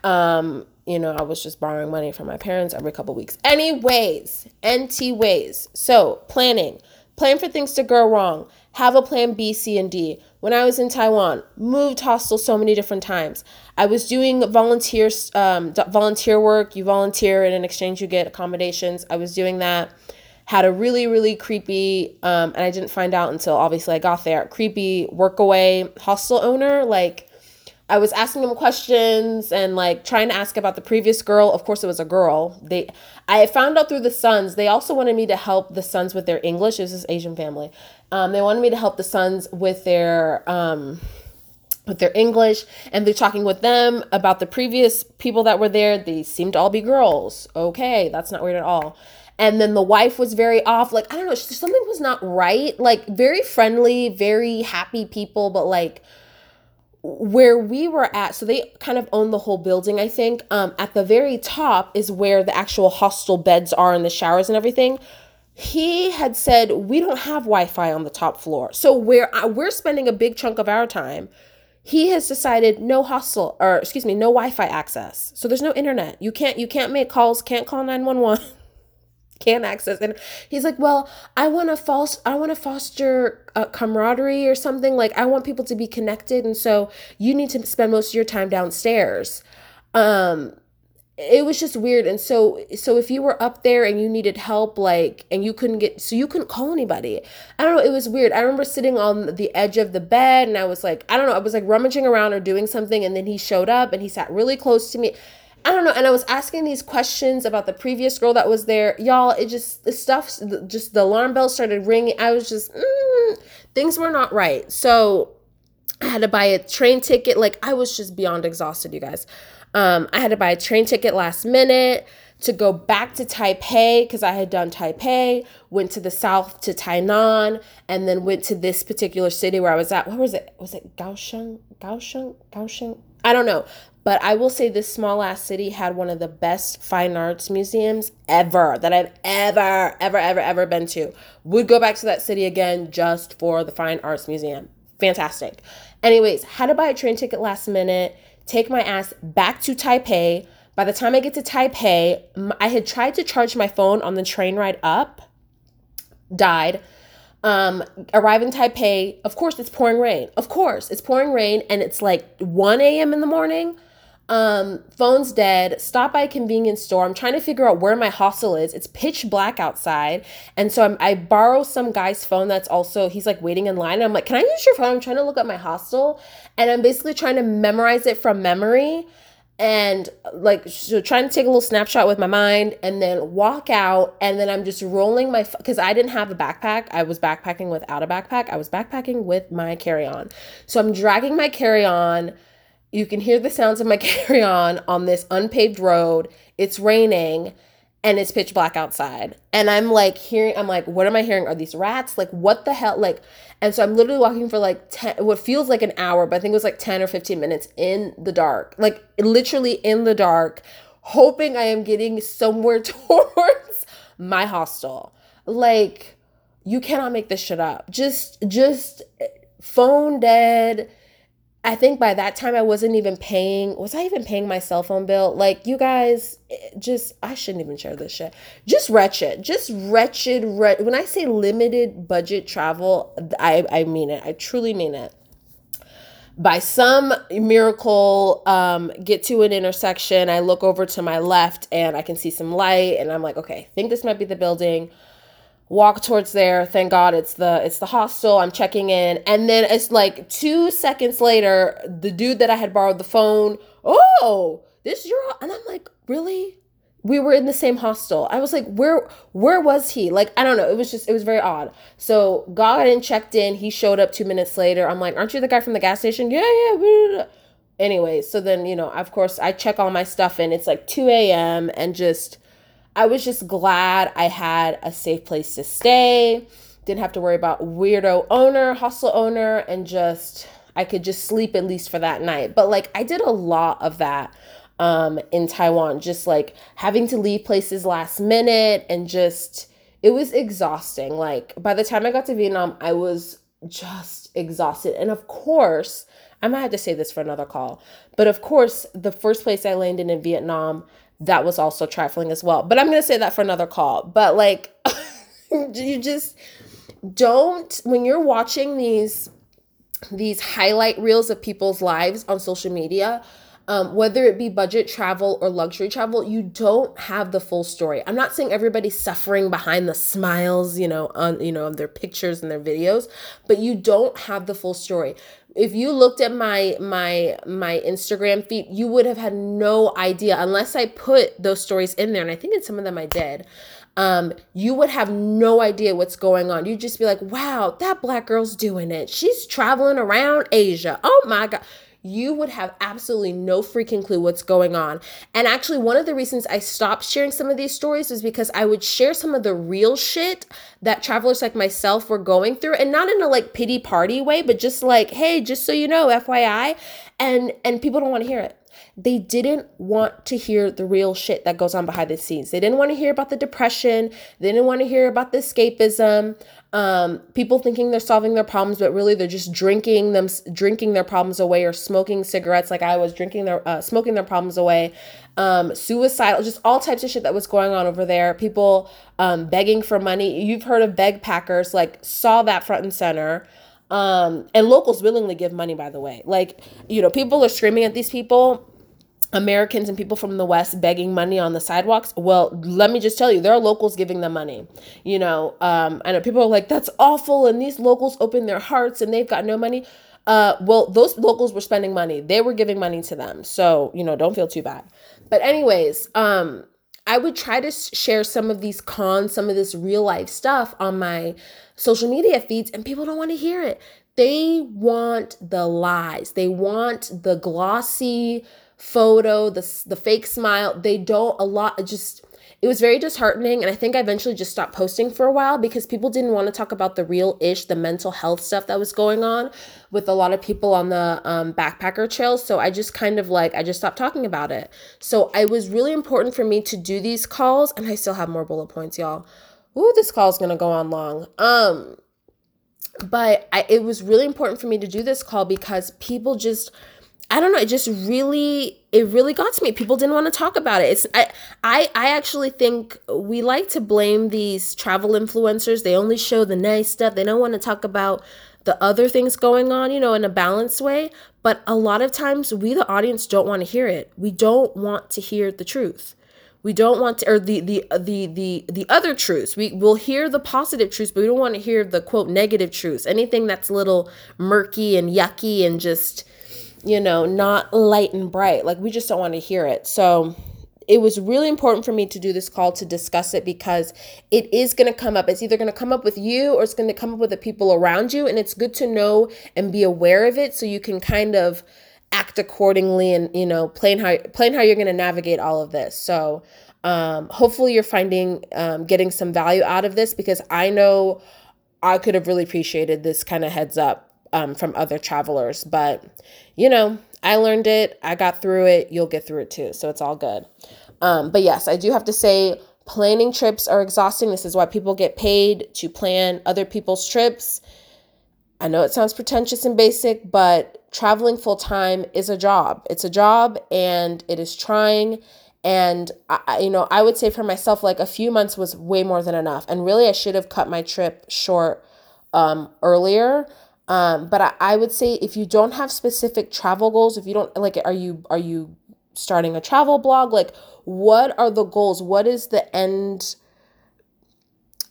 Um, you know, I was just borrowing money from my parents every couple weeks. Anyways, NT ways. So planning, plan for things to go wrong. Have a plan B, C, and D when I was in Taiwan, moved hostel so many different times. I was doing volunteer um, volunteer work. You volunteer, and in exchange, you get accommodations. I was doing that. Had a really really creepy, um, and I didn't find out until obviously I got there. Creepy workaway hostel owner, like I was asking him questions and like trying to ask about the previous girl. Of course, it was a girl. They, I found out through the sons. They also wanted me to help the sons with their English. This is Asian family. Um, they wanted me to help the sons with their um, with their English, and they're talking with them about the previous people that were there. They seemed to all be girls. Okay, that's not weird at all. And then the wife was very off. Like I don't know, something was not right. Like very friendly, very happy people, but like where we were at so they kind of own the whole building i think um, at the very top is where the actual hostel beds are and the showers and everything he had said we don't have wi-fi on the top floor. So where we're spending a big chunk of our time. He has decided no hostel or excuse me no wi-fi access. So there's no internet. You can't you can't make calls can't call 911 can't access and he's like well i want to foster i want to foster a camaraderie or something. Like i want people to be connected and so you need to spend most of your time downstairs. Um it was just weird and so so if you were up there and you needed help like and you couldn't get so you couldn't call anybody i don't know it was weird i remember sitting on the edge of the bed and i was like i don't know i was like rummaging around or doing something and then he showed up and he sat really close to me I don't know. And I was asking these questions about the previous girl that was there. Y'all, it just, the stuff, just the alarm bell started ringing. I was just, mm, things were not right. So I had to buy a train ticket. Like, I was just beyond exhausted, you guys. Um, I had to buy a train ticket last minute to go back to Taipei because I had done Taipei, went to the south to Tainan, and then went to this particular city where I was at. What was it? Was it Kaohsiung? Kaohsiung? Kaohsiung? I don't know. But I will say this small ass city had one of the best fine arts museums ever that I've ever, ever, ever, ever been to. Would go back to that city again just for the fine arts museum. Fantastic. Anyways, had to buy a train ticket last minute take my ass back to Taipei. By the time I get to Taipei, I had tried to charge my phone on the train ride up, died. Um, arrive in Taipei. Of course, it's pouring rain. Of course, it's pouring rain, and it's like 1 a.m. in the morning. Um, phone's dead. Stop by a convenience store. I'm trying to figure out where my hostel is. It's pitch black outside. And so I'm, I borrow some guy's phone that's also, he's like waiting in line. I'm like, can I use your phone? I'm trying to look up my hostel. And I'm basically trying to memorize it from memory and like so trying to take a little snapshot with my mind and then walk out and then i'm just rolling my because i didn't have a backpack i was backpacking without a backpack i was backpacking with my carry-on so i'm dragging my carry-on you can hear the sounds of my carry on on this unpaved road. It's raining and it's pitch black outside. And I'm like hearing, I'm like, what am I hearing? Are these rats? Like, what the hell? Like, and so I'm literally walking for like 10, what feels like an hour, but I think it was like 10 or 15 minutes in the dark, like literally in the dark, hoping I am getting somewhere towards my hostel. Like, you cannot make this shit up. Just, just phone dead I think by that time I wasn't even paying. Was I even paying my cell phone bill? Like you guys, just I shouldn't even share this shit. Just wretched, just wretched. Wretched. When I say limited budget travel, I I mean it. I truly mean it. By some miracle, um, get to an intersection. I look over to my left and I can see some light, and I'm like, okay, I think this might be the building walk towards there. Thank god it's the it's the hostel. I'm checking in. And then it's like two seconds later the dude that i had borrowed the phone oh this is your and i'm like really? We were in the same hostel. I was like where where was he? Like i don't know. It was just it was very odd. So got in checked in. He showed up two minutes later. I'm like aren't you the guy from the gas station? Yeah yeah anyway so then you know of course i check all my stuff in it's like 2 a.m and just I was just glad I had a safe place to stay. Didn't have to worry about weirdo owner, hostel owner, and just I could just sleep at least for that night. But like I did a lot of that um in Taiwan, just like having to leave places last minute and just it was exhausting. Like by the time I got to Vietnam, I was just exhausted. And of course, I might have to say this for another call, but of course, the first place I landed in Vietnam, that was also trifling as well. But I'm going to say that for another call. But like, you just don't, when you're watching these, these highlight reels of people's lives on social media, um, whether it be budget travel or luxury travel, you don't have the full story. I'm not saying everybody's suffering behind the smiles, you know, on you know, of their pictures and their videos, but you don't have the full story if you looked at my my my Instagram feed, you would have had no idea unless I put those stories in there. And I think in some of them I did. Um, you would have no idea what's going on. You'd just be like, wow, that black girl's doing it. She's traveling around Asia. Oh my God you would have absolutely no freaking clue what's going on. And actually, one of the reasons I stopped sharing some of these stories was because I would share some of the real shit that travelers like myself were going through, and not in a like pity party way, but just like, hey, just so you know, FYI. And and people don't want to hear it. they didn't want to hear the real shit that goes on behind the scenes. They didn't want to hear about the depression. They didn't want to hear about the escapism. Um, people thinking they're solving their problems, but really they're just drinking them, drinking their problems away, or smoking cigarettes like I was, drinking their, uh, smoking their problems away. Um, suicidal, just all types of shit that was going on over there. People um, begging for money. You've heard of beg packers, like saw that front and center. Um, and locals willingly give money, by the way. Like, you know, people are screaming at these people. Americans and people from the West begging money on the sidewalks. Well, let me just tell you, there are locals giving them money. You know, um, I know people are like, that's awful. And these locals open their hearts and they've got no money. Uh, well, those locals were spending money. They were giving money to them. So, you know, don't feel too bad. But, anyways, um, I would try to share some of these cons, some of this real life stuff on my social media feeds, and people don't want to hear it. They want the lies, they want the glossy photo, the, the fake smile. They don't, a lot, just it was very disheartening and i think i eventually just stopped posting for a while because people didn't want to talk about the real ish the mental health stuff that was going on with a lot of people on the um, backpacker trail so i just kind of like i just stopped talking about it so it was really important for me to do these calls and i still have more bullet points y'all Ooh, this call is gonna go on long um but I, it was really important for me to do this call because people just I don't know, it just really it really got to me. People didn't want to talk about it. It's I I I actually think we like to blame these travel influencers. They only show the nice stuff. They don't want to talk about the other things going on, you know, in a balanced way. But a lot of times we the audience don't want to hear it. We don't want to hear the truth. We don't want to or the the the the the other truths. We will hear the positive truths, but we don't want to hear the quote negative truths. Anything that's a little murky and yucky and just you know, not light and bright. Like we just don't want to hear it. So it was really important for me to do this call to discuss it because it is going to come up. It's either going to come up with you or it's going to come up with the people around you. And it's good to know and be aware of it so you can kind of act accordingly and, you know, plan how, plan how you're going to navigate all of this. So, um, hopefully you're finding, um, getting some value out of this because I know I could have really appreciated this kind of heads up um, from other travelers. But, you know, I learned it. I got through it. You'll get through it too. So it's all good. Um, but yes, I do have to say, planning trips are exhausting. This is why people get paid to plan other people's trips. I know it sounds pretentious and basic, but traveling full time is a job. It's a job and it is trying. And I, you know, I would say for myself, like a few months was way more than enough. And really, I should have cut my trip short um, earlier. Um, but I, I would say if you don't have specific travel goals, if you don't like, are you are you starting a travel blog? Like, what are the goals? What is the end?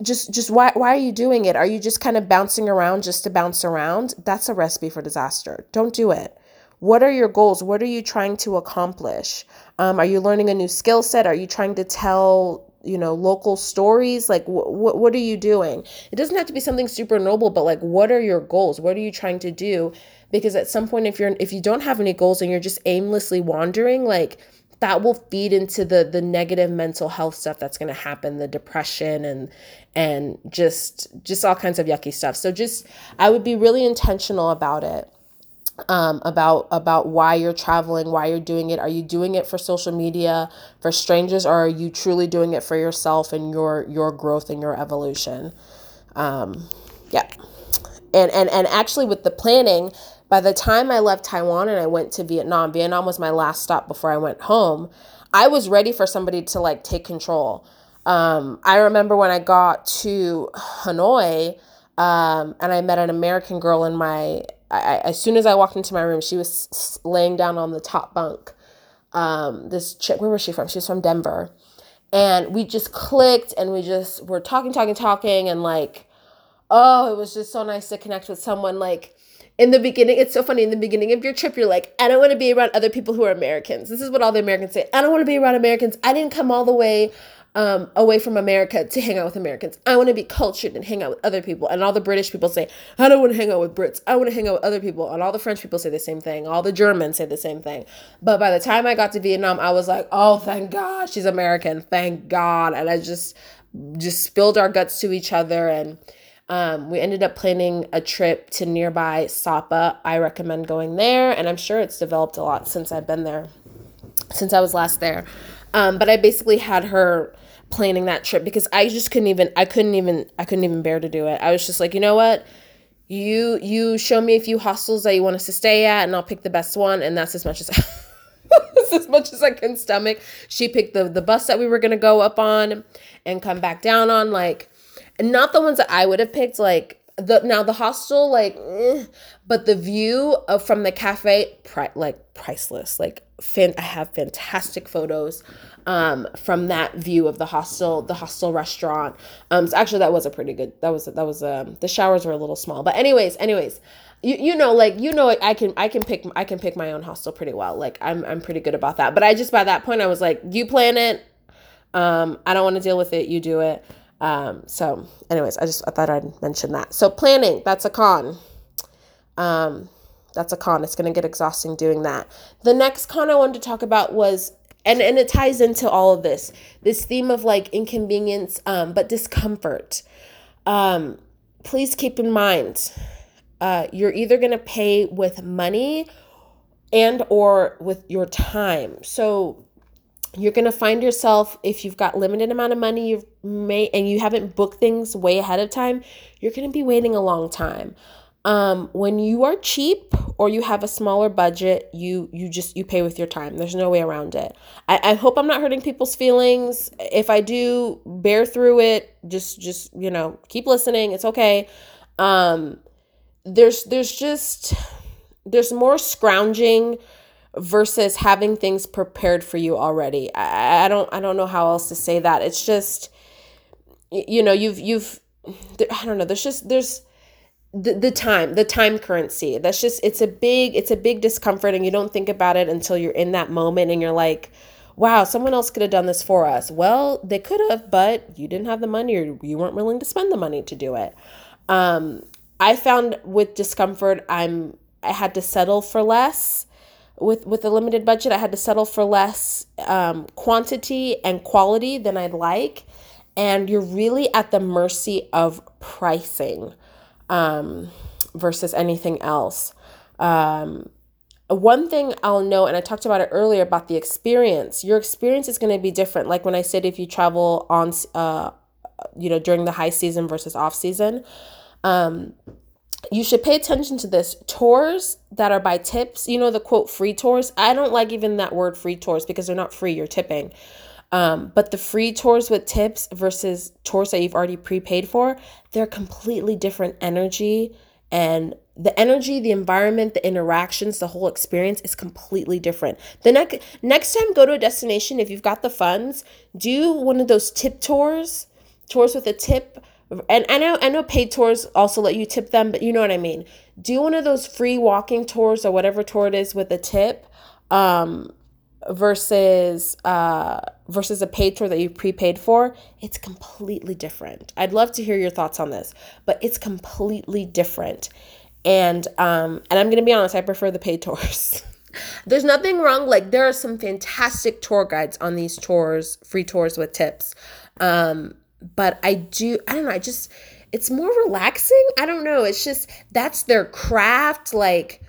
just just why why are you doing it? Are you just kind of bouncing around just to bounce around? That's a recipe for disaster. Don't do it. What are your goals? What are you trying to accomplish? Um, are you learning a new skill set? Are you trying to tell you know local stories? Like what what are you doing? It doesn't have to be something super noble but like what are your goals? What are you trying to do? Because at some point if you're if you don't have any goals and you're just aimlessly wandering like that will feed into the the negative mental health stuff that's going to happen the depression and and just just all kinds of yucky stuff. So just i would be really intentional about it um, about about why you're traveling, why you're doing it. Are you doing it for social media, for strangers, or are you truly doing it for yourself and your your growth and your evolution? Um, yeah, and and and actually with the planning, by the time I left Taiwan and I went to Vietnam, Vietnam was my last stop before I went home. I was ready for somebody to like take control. Um, I remember when I got to Hanoi. Um, and I met an American girl in my I, as soon as I walked into my room, she was laying down on the top bunk. Um, this chick, where was she from? She was from Denver. And we just clicked and we just were talking, talking, talking. And like, oh, it was just so nice to connect with someone. Like, in the beginning, it's so funny. In the beginning of your trip, you're like, I don't want to be around other people who are Americans. This is what all the Americans say. I don't want to be around Americans. I didn't come all the way um, away from America to hang out with Americans. I want to be cultured and hang out with other people. And all the British people say, I don't want to hang out with Brits. I want to hang out with other people. And all the French people say the same thing. All the Germans say the same thing. But by the time I got to Vietnam, I was like, oh, thank God she's American. Thank God. And I just, just spilled our guts to each other. And um, we ended up planning a trip to nearby Sapa. I recommend going there. And I'm sure it's developed a lot since I've been there. since I was last there. Um, but I basically had her planning that trip because I just couldn't even I couldn't even I couldn't even bear to do it. I was just like, you know what? You you show me a few hostels that you want us to stay at and I'll pick the best one and that's as much as that's as much as I can stomach. She picked the the bus that we were gonna go up on and come back down on, like not the ones that I would have picked, like the now the hostel like eh, but the view of from the cafe pri- like priceless like fan i have fantastic photos um from that view of the hostel the hostel restaurant um so actually that was a pretty good that was that was um the showers were a little small but anyways anyways you, you know like you know i can i can pick i can pick my own hostel pretty well like i'm i'm pretty good about that but i just by that point i was like you plan it um i don't want to deal with it you do it um, so, anyways, I just I thought I'd mention that. So, planning that's a con. Um, that's a con. It's going to get exhausting doing that. The next con I wanted to talk about was and and it ties into all of this this theme of like inconvenience um, but discomfort um, please keep in mind uh, you're either going to pay with money and or with your time so you're going to find yourself if you've got limited amount of money you may and you haven't booked things way ahead of time you're going to be waiting a long time um, when you are cheap or you have a smaller budget you you just you pay with your time. There's no way around it. I, I hope i'm not hurting people's feelings. If i do bear through it. Just just you know keep listening. It's okay. Um there's there's just there's more scrounging versus having things prepared for you already. I, I don't I don't know how else to say that. It's just you know, you've you've I don't know, there's just there's the, the time the time currency. That's just it's a big it's a big discomfort and you don't think about it until you're in that moment and you're like wow someone else could have done this for us. Well they could have but you didn't have the money or you weren't willing to spend the money to do it. Um i found with discomfort i'm i had to settle for less. With with a limited budget i had to settle for less um, quantity and quality than i'd like. And you're really at the mercy of pricing um, versus anything else. Um, one thing i'll know and i talked about it earlier about the experience your experience is going to be different. Like when i said if you travel on uh, you know during the high season versus off season um, you should pay attention to this. Tours that are by tips you know the quote free tours? I don't like even that word free tours because they're not free you're tipping um, but the free tours with tips versus tours that you've already prepaid for they're completely different energy. And the energy the environment the interactions the whole experience is completely different. The next next time go to a destination if you've got the funds do one of those tip tours tours with a tip. And I know I know paid tours also let you tip them, but you know what I mean. Do one of those free walking tours or whatever tour it is with a tip, um, versus uh versus a paid tour that you prepaid for. It's completely different. I'd love to hear your thoughts on this, but it's completely different. And um and I'm gonna be honest, I prefer the paid tours. There's nothing wrong. Like there are some fantastic tour guides on these tours, free tours with tips. Um, but I do, I don't know, I just, it's more relaxing. I don't know. It's just, that's their craft. Like,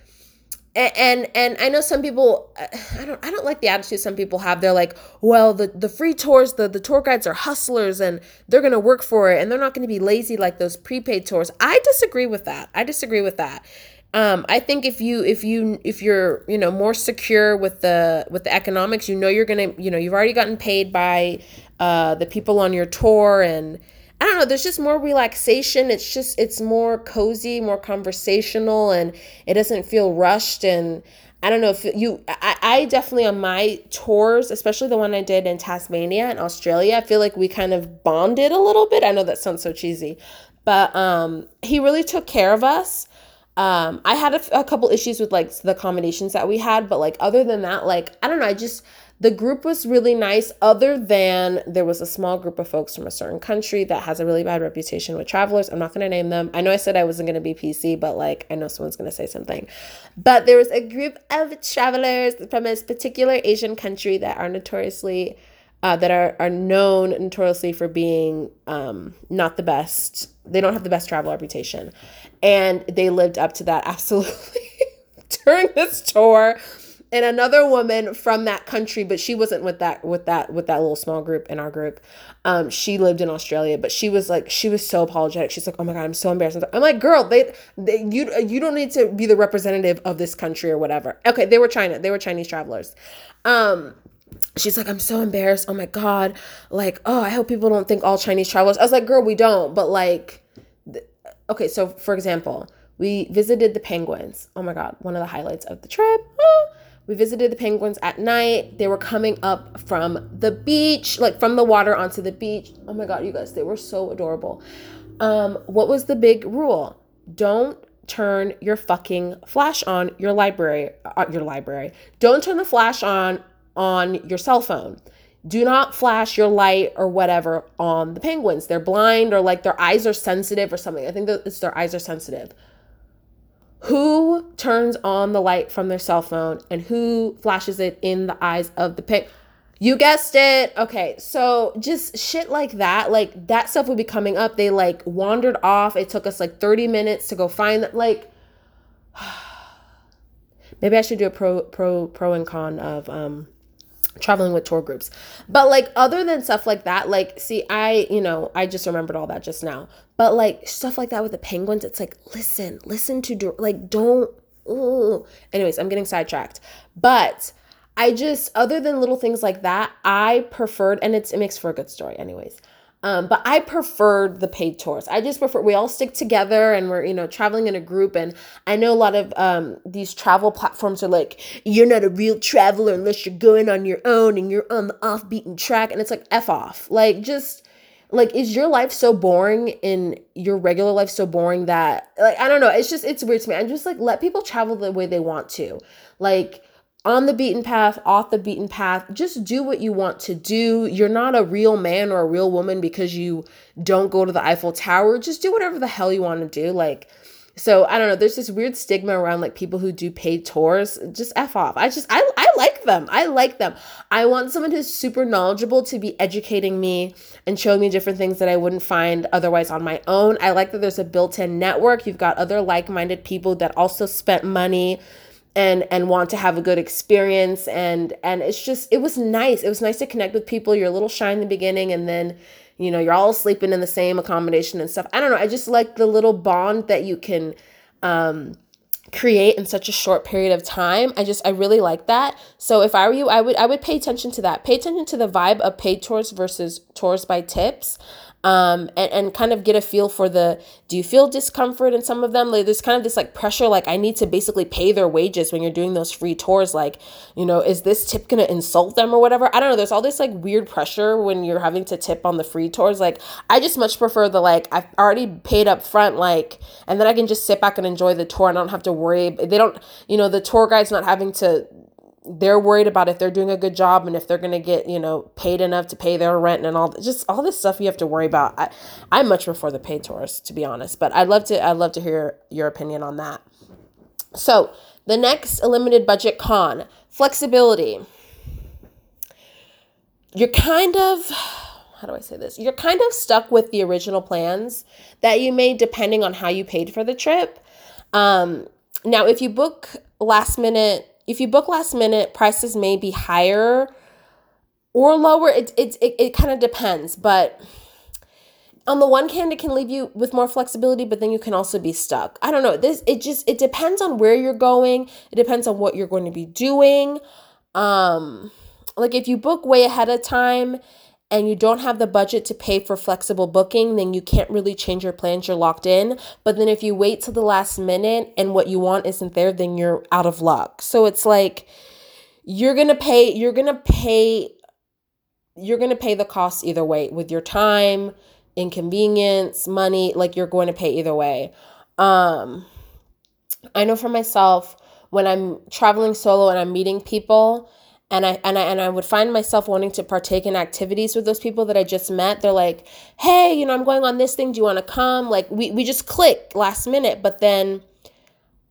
and and I know some people I don't I don't like the attitude some people have. They're like, well, the the free tours, the the tour guides are hustlers and they're going to work for it and they're not going to be lazy like those prepaid tours. I disagree with that. I disagree with that. Um, I think if you if you if you're you know more secure with the with the economics, you know you're gonna you know you've already gotten paid by uh, the people on your tour and I don't know, there's just more relaxation. It's just, it's more cozy, more conversational, and it doesn't feel rushed. And I don't know if you, I, I definitely on my tours, especially the one I did in Tasmania and Australia, I feel like we kind of bonded a little bit. I know that sounds so cheesy, but um, he really took care of us. Um, I had a, a couple issues with like the accommodations that we had, but like other than that, like, I don't know, I just, the group was really nice, other than there was a small group of folks from a certain country that has a really bad reputation with travelers. I'm not going to name them. I know I said I wasn't going to be PC, but like I know someone's going to say something. But there was a group of travelers from a particular Asian country that are notoriously. Uh, that are, are known notoriously for being um, not the best. They don't have the best travel reputation. And they lived up to that absolutely during this tour and another woman from that country, but she wasn't with that with that with that little small group in our group. Um, she lived in Australia, but she was like she was so apologetic. She's like, "Oh my god, I'm so embarrassed." I'm like, "Girl, they, they you you don't need to be the representative of this country or whatever." Okay, they were China. They were Chinese travelers. Um, she's like, I'm so embarrassed. Oh my God. Like, oh, I hope people don't think all Chinese travelers. I was like, girl, we don't. But like, th- okay, so for example, we visited the penguins. Oh my God, one of the highlights of the trip. We visited the penguins at night. They were coming up from the beach, like from the water onto the beach. Oh my God, you guys, they were so adorable. Um, what was the big rule? Don't turn your fucking flash on your library uh, your library don't turn the flash on on your cell phone. Do not flash your light or whatever on the penguins. They're blind or like their eyes are sensitive or something. I think that it's their eyes are sensitive. Who turns on the light from their cell phone and who flashes it in the eyes of the pig? You guessed it. Okay, so just shit like that, like that stuff would be coming up. They like wandered off. It took us like 30 minutes to go find that. Like, maybe I should do a pro pro pro and con of um traveling with tour groups. But like other than stuff like that, like see, I, you know, I just remembered all that just now. But like stuff like that with the penguins, it's like listen, listen to like don't ooh. Anyways, I'm getting sidetracked. But I just other than little things like that, I preferred and it's it makes for a good story anyways. Um, but I preferred the paid tours. I just prefer we all stick together and we're you know traveling in a group. And I know a lot of um, these travel platforms are like, you're not a real traveler unless you're going on your own and you're on the off beaten track. And it's like f off. Like just like is your life so boring in your regular life so boring that like I don't know. It's just it's weird to me. I'm just like let people travel the way they want to. Like on the beaten path, off the beaten path. Just do what you want to do. You're not a real man or a real woman because you don't go to the Eiffel Tower. Just do whatever the hell you want to do. Like, so I don't know. There's this weird stigma around like people who do paid tours. Just f off. I just I I like them. I like them. I want someone who's super knowledgeable to be educating me and showing me different things that I wouldn't find otherwise on my own. I like that there's a built-in network. You've got other like-minded people that also spent money and and want to have a good experience. And and it's just it was nice. It was nice to connect with people. You're a little shy in the beginning and then you know you're all sleeping in the same accommodation and stuff. I don't know. I just like the little bond that you can um create in such a short period of time. I just i really like that. So if i were you i would i would pay attention to that. Pay attention to the vibe of paid tours versus tours by tips um, and, and kind of get a feel for the do you feel discomfort in some of them? Like there's kind of this like pressure like i need to basically pay their wages when you're doing those free tours. Like you know is this tip gonna insult them or whatever? I don't know. There's all this like weird pressure when you're having to tip on the free tours. Like i just much prefer the like i've already paid up front like and then i can just sit back and enjoy the tour and i don't have to worry. They don't you know the tour guide's not having to they're worried about if they're doing a good job and if they're going to get you know paid enough to pay their rent and all just all this stuff you have to worry about i i much prefer the paid tours to be honest but i'd love to i'd love to hear your opinion on that so the next limited budget con flexibility you're kind of how do I say this? You're kind of stuck with the original plans that you made depending on how you paid for the trip. Um, now, if you book last minute if you book last minute, prices may be higher or lower. It, it, it, it kind of depends. But on the one hand, it can leave you with more flexibility, but then you can also be stuck. I don't know. This it just it depends on where you're going. It depends on what you're going to be doing. Um like if you book way ahead of time and you don't have the budget to pay for flexible booking, then you can't really change your plans. You're locked in. But then if you wait till the last minute and what you want isn't there, then you're out of luck. So it's like you're going to pay, you're going to pay, you're going to pay the cost either way with your time, inconvenience, money, like you're going to pay either way. Um, I know for myself, when I'm traveling solo and I'm meeting people, and I and I and I would find myself wanting to partake in activities with those people that I just met. They're like, "Hey, you know, I'm going on this thing. Do you want to come?" Like we we just click last minute, but then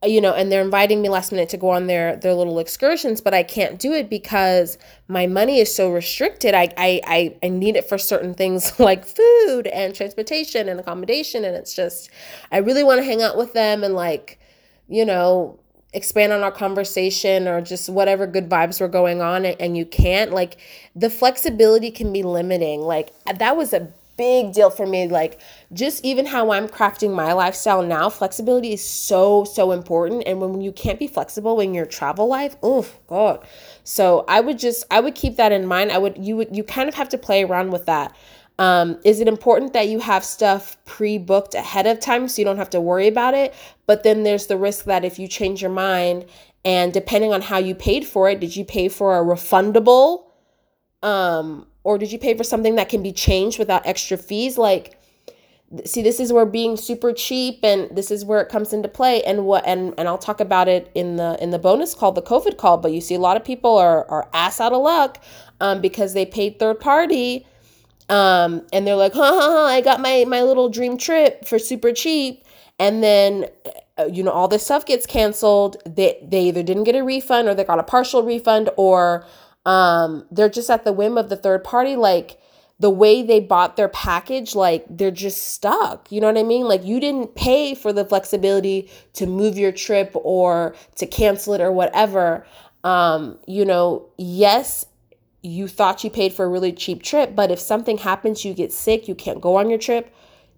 you know, and they're inviting me last minute to go on their their little excursions, but I can't do it because my money is so restricted. I I I, I need it for certain things like food and transportation and accommodation and it's just I really want to hang out with them and like, you know, expand on our conversation or just whatever good vibes were going on and, you can't like the flexibility can be limiting. Like that was a big deal for me. Like just even how i'm crafting my lifestyle now flexibility is so so important. And when you can't be flexible in your travel life oh god. So i would just i would keep that in mind. I would you would you kind of have to play around with that um, is it important that you have stuff pre booked ahead of time so you don't have to worry about it? But then there's the risk that if you change your mind and depending on how you paid for it, did you pay for a refundable? Um, or did you pay for something that can be changed without extra fees? Like, see this is where being super cheap and this is where it comes into play and what and and I'll talk about it in the in the bonus call the covid call but you see a lot of people are are ass out of luck um, because they paid third party um, and they're like, ha ha ha, I got my, my little dream trip for super cheap. And then, uh, you know, all this stuff gets canceled. They, they either didn't get a refund or they got a partial refund or um, they're just at the whim of the third party. Like the way they bought their package, like they're just stuck. You know what I mean? Like you didn't pay for the flexibility to move your trip or to cancel it or whatever. Um, you know, yes, you thought you paid for a really cheap trip, but if something happens, you get sick, you can't go on your trip.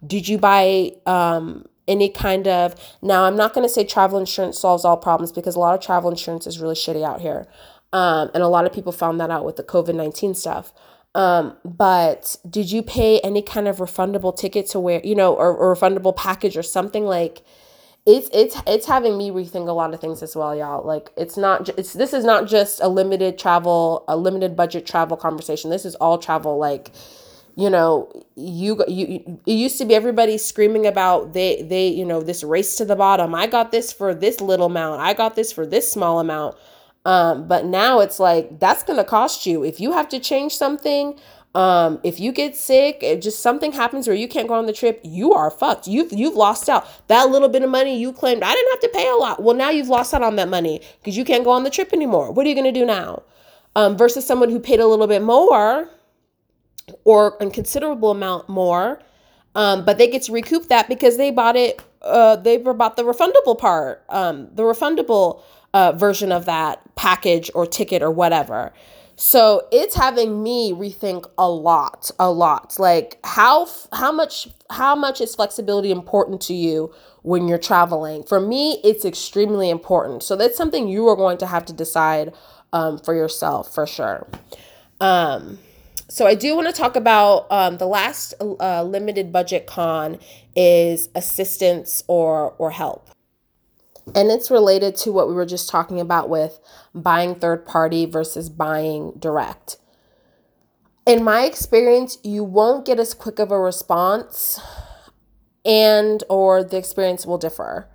Did you buy um, any kind of now? I'm not going to say travel insurance solves all problems because a lot of travel insurance is really shitty out here, um, and a lot of people found that out with the COVID nineteen stuff. Um, but did you pay any kind of refundable ticket to where you know, or, or refundable package or something like? It's it's it's having me rethink a lot of things as well y'all. Like it's not it's this is not just a limited travel a limited budget travel conversation. This is all travel. Like you know you you it used to be everybody screaming about they they you know this race to the bottom. I got this for this little amount. I got this for this small amount. Um but now it's like that's going to cost you. If you have to change something um, if you get sick, if just something happens where you can't go on the trip, you are fucked. You've you've lost out. That little bit of money you claimed, I didn't have to pay a lot. Well, now you've lost out on that money because you can't go on the trip anymore. What are you gonna do now? Um, versus someone who paid a little bit more or a considerable amount more, um, but they get to recoup that because they bought it. Uh, they bought the refundable part, um, the refundable uh, version of that package or ticket or whatever. So it's having me rethink a lot, a lot. Like how how much how much is flexibility important to you when you're traveling? For me, it's extremely important. So that's something you are going to have to decide um, for yourself for sure. Um, so I do want to talk about um, the last uh, limited budget con is assistance or or help. And it's related to what we were just talking about with buying third party versus buying direct. In my experience, you won't get as quick of a response and or the experience will differ.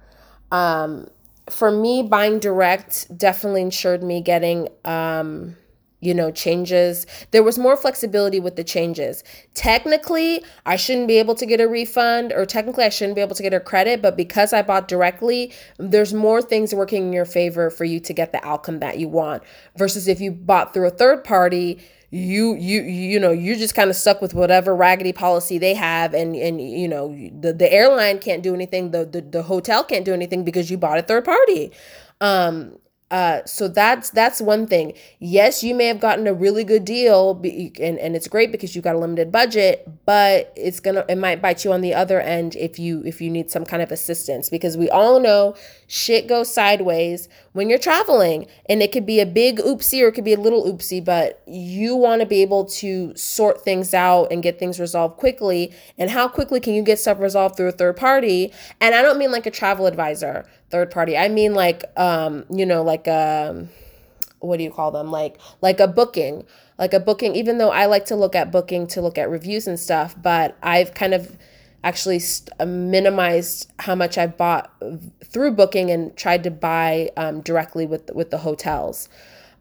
Um, for me, buying direct definitely ensured me getting um, you know, changes. There was more flexibility with the changes. Technically, I shouldn't be able to get a refund, or technically, I shouldn't be able to get a credit, but because I bought directly, there's more things working in your favor for you to get the outcome that you want. Versus if you bought through a third party, you you you know you're just kind of stuck with whatever raggedy policy they have and and you know the, the airline can't do anything the, the the hotel can't do anything because you bought a third party um uh, so that's that's one thing. Yes, you may have gotten a really good deal, and and it's great because you got a limited budget, but it's gonna it might bite you on the other end if you if you need some kind of assistance because we all know shit goes sideways when you're traveling, and it could be a big oopsie or it could be a little oopsie, but you want to be able to sort things out and get things resolved quickly. And how quickly can you get stuff resolved through a third party? And I don't mean like a travel advisor third party. I mean like um, you know, like um what do you call them? Like like a booking. Like a booking even though I like to look at booking to look at reviews and stuff, but I've kind of actually st- uh, minimized how much I bought through booking and tried to buy um, directly with with the hotels.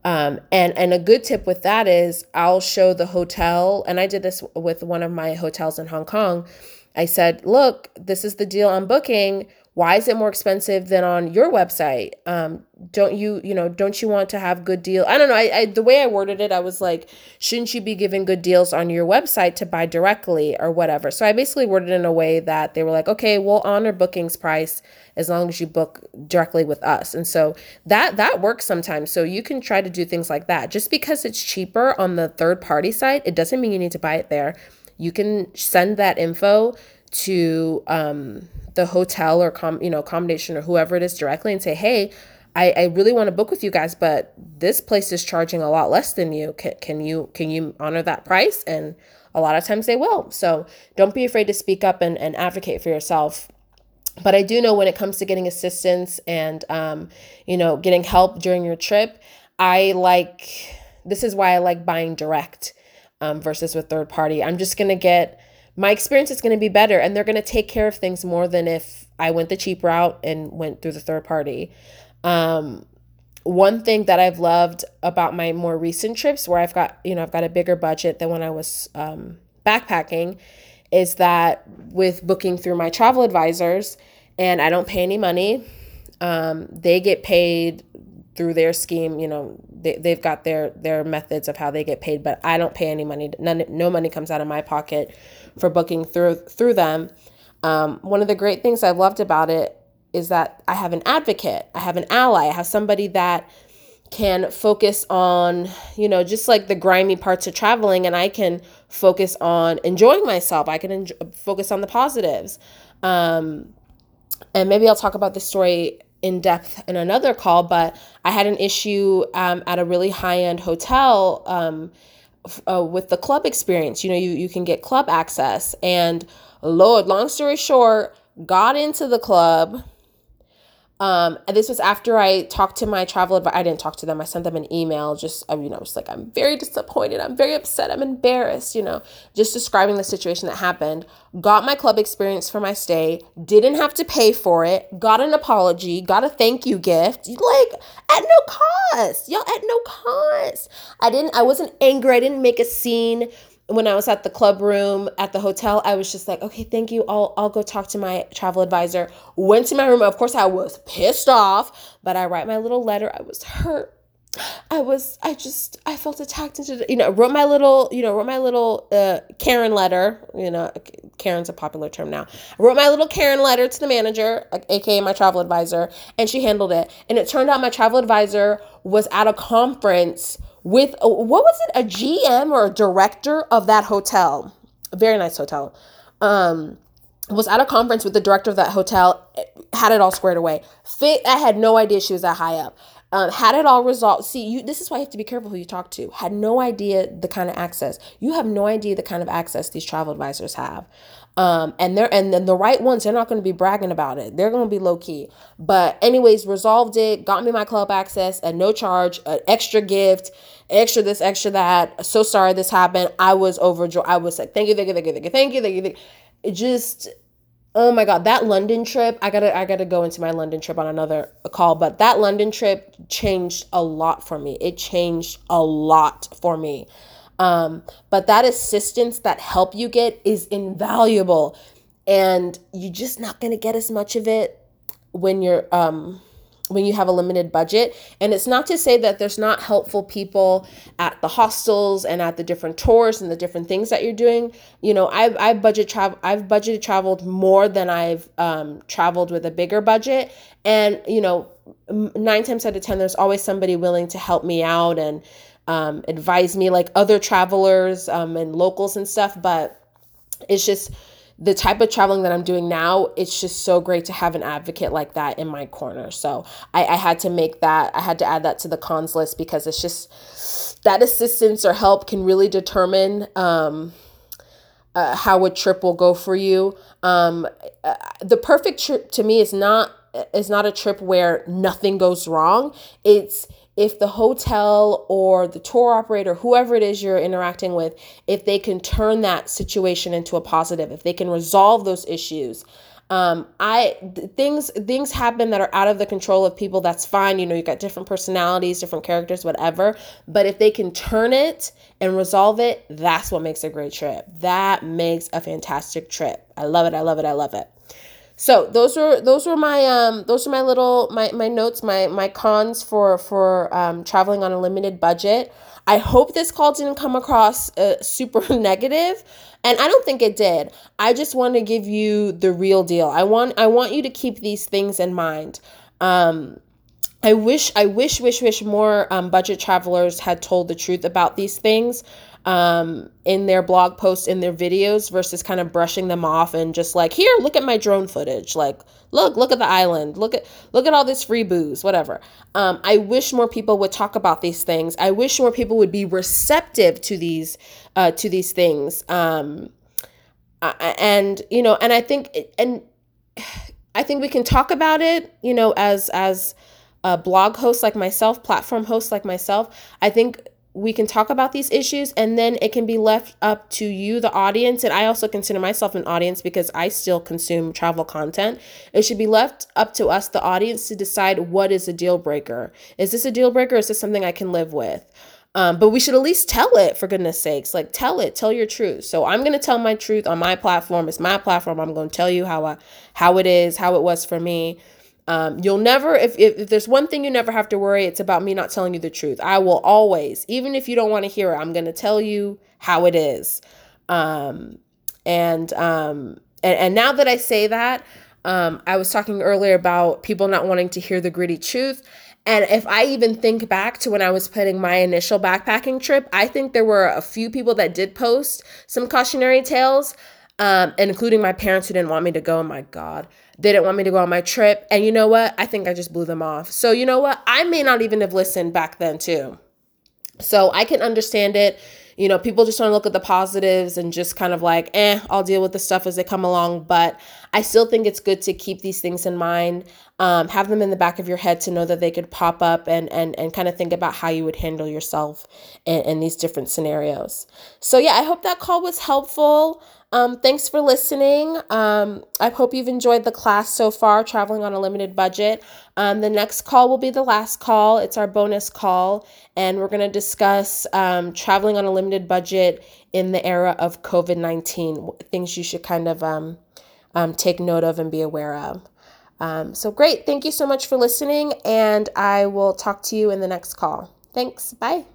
Um, and and a good tip with that is I'll show the hotel, and I did this with one of my hotels in Hong Kong. I said, "Look, this is the deal on booking why is it more expensive than on your website? Um, don't you you know don't you want to have good deal i don't know I, I the way i worded it i was like shouldn't you be giving good deals on your website to buy directly or whatever? So i basically worded it in a way that they were like okay we'll honor bookings price as long as you book directly with us. And so that that works sometimes. So you can try to do things like that. Just because it's cheaper on the third party site it doesn't mean you need to buy it there. You can send that info to um, the hotel or com- you know accommodation or whoever it is directly and say, hey, I, I really want to book with you guys, but this place is charging a lot less than you. Can, can you can you honor that price? And a lot of times they will. So don't be afraid to speak up and, and advocate for yourself. But I do know when it comes to getting assistance and um, you know getting help during your trip, I like this is why I like buying direct um, versus with third party. I'm just gonna get my experience is going to be better and they're going to take care of things more than if I went the cheap route and went through the third party. Um, one thing that I've loved about my more recent trips where I've got, you know, I've got a bigger budget than when I was um, backpacking is that with booking through my travel advisors and I don't pay any money, um, they get paid through their scheme, you know, they, they've got their their methods of how they get paid, but I don't pay any money. None, no money comes out of my pocket for booking through through them. Um, one of the great things I've loved about it is that I have an advocate, I have an ally, I have somebody that can focus on, you know, just like the grimy parts of traveling, and I can focus on enjoying myself. I can enjoy, focus on the positives. Um, and maybe I'll talk about this story in depth in another call, but I had an issue um, at a really high end hotel um, uh, with the club experience. You know, you, you can get club access. And Lord, long story short, got into the club um, and this was after I talked to my travel advisor. I didn't talk to them. I sent them an email, just you know, just like I'm very disappointed. I'm very upset. I'm embarrassed. You know, just describing the situation that happened. Got my club experience for my stay. Didn't have to pay for it. Got an apology. Got a thank you gift. Like at no cost, y'all. At no cost. I didn't. I wasn't angry. I didn't make a scene when I was at the club room at the hotel, I was just like, okay, thank you. I'll I'll go talk to my travel advisor. Went to my room. Of course, I was pissed off, but I write my little letter. I was hurt. I was I just I felt attacked into you know wrote my little you know wrote my little uh, Karen letter you know Karen's a popular term now I wrote my little Karen letter to the manager aka my travel advisor and she handled it and it turned out my travel advisor was at a conference with a, what was it, a GM or a director of that hotel, a very nice hotel. Um, was at a conference with the director of that hotel, had it all squared away. Fit, I had no idea she was that high up. Um, had it all resolved. See, you. This is why you have to be careful who you talk to. Had no idea the kind of access. You have no idea the kind of access these travel advisors have. Um, and they're and then the right ones, they're not going to be bragging about it. They're going to be low key. But anyways, resolved it. Got me my club access at no charge, an extra gift, extra this, extra that. So sorry this happened. I was overjoyed. I was like, thank you, thank you, thank you, thank you, thank you, thank you. It just oh my god that london trip i gotta i gotta go into my london trip on another call but that london trip changed a lot for me. It changed a lot for me. Um, but that assistance that help you get is invaluable and you're just not to get as much of it when you're um, when you have a limited budget. And it's not to say that there's not helpful people at the hostels and at the different tours and the different things that you're doing. You know i've, I've budget travel i've budgeted traveled more than i've um, traveled with a bigger budget. And you know nine times out of ten there's always somebody willing to help me out and um, advise me like other travelers um, and locals and stuff. But it's just the type of traveling that I'm doing now, it's just so great to have an advocate like that in my corner. So I, I had to make that, I had to add that to the cons list because it's just that assistance or help can really determine um, uh, how a trip will go for you. Um, uh, the perfect trip to me is not is not a trip where nothing goes wrong. It's if the hotel or the tour operator, whoever it is you're interacting with, if they can turn that situation into a positive, if they can resolve those issues. Um, I things things happen that are out of the control of people. That's fine. You know, you've got different personalities, different characters, whatever. But if they can turn it and resolve it, that's what makes a great trip. That makes a fantastic trip. I love it. I love it. I love it. So those were those were my um those are my little my my notes my my cons for for um, traveling on a limited budget. I hope this call didn't come across uh, super negative, and I don't think it did. I just want to give you the real deal. I want I want you to keep these things in mind. Um, I wish, I wish, wish, wish more um, budget travelers had told the truth about these things um, in their blog posts, in their videos, versus kind of brushing them off and just like, here, look at my drone footage. Like, look, look at the island. Look at, look at all this free booze, whatever. Um, I wish more people would talk about these things. I wish more people would be receptive to these, uh, to these things. Um, and you know, and I think, and I think we can talk about it, you know, as as a blog host like myself, platform host like myself. I think we can talk about these issues and then it can be left up to you the audience. And i also consider myself an audience because i still consume travel content. It should be left up to us the audience to decide what is a deal breaker. Is this a deal breaker? Is this something i can live with? Um, but we should at least tell it for goodness sakes. Like tell it. Tell your truth. So i'm going to tell my truth on my platform. It's my platform. I'm going to tell you how I, how it is how it was for me um, you'll never if, if, if there's one thing you never have to worry it's about me not telling you the truth. I will always even if you don't want to hear it i'm going to tell you how it is. Um, and um and, and now that i say that um, i was talking earlier about people not wanting to hear the gritty truth. And if I even think back to when I was planning my initial backpacking trip, I think there were a few people that did post some cautionary tales, um, including my parents who didn't want me to go. Oh my God. They didn't want me to go on my trip. And you know what? I think I just blew them off. So, you know what? I may not even have listened back then, too. So I can understand it. You know, people just want to look at the positives and just kind of like, eh, I'll deal with the stuff as they come along. But I still think it's good to keep these things in mind, um, have them in the back of your head to know that they could pop up and and and kind of think about how you would handle yourself in, in these different scenarios. So yeah, I hope that call was helpful. Um, thanks for listening. Um, I hope you've enjoyed the class so far, traveling on a limited budget. Um, the next call will be the last call. It's our bonus call, and we're going to discuss um, traveling on a limited budget in the era of COVID 19, things you should kind of um, um, take note of and be aware of. so, great. Thank you so much for listening, and I will talk to you in the next call. Thanks. Bye.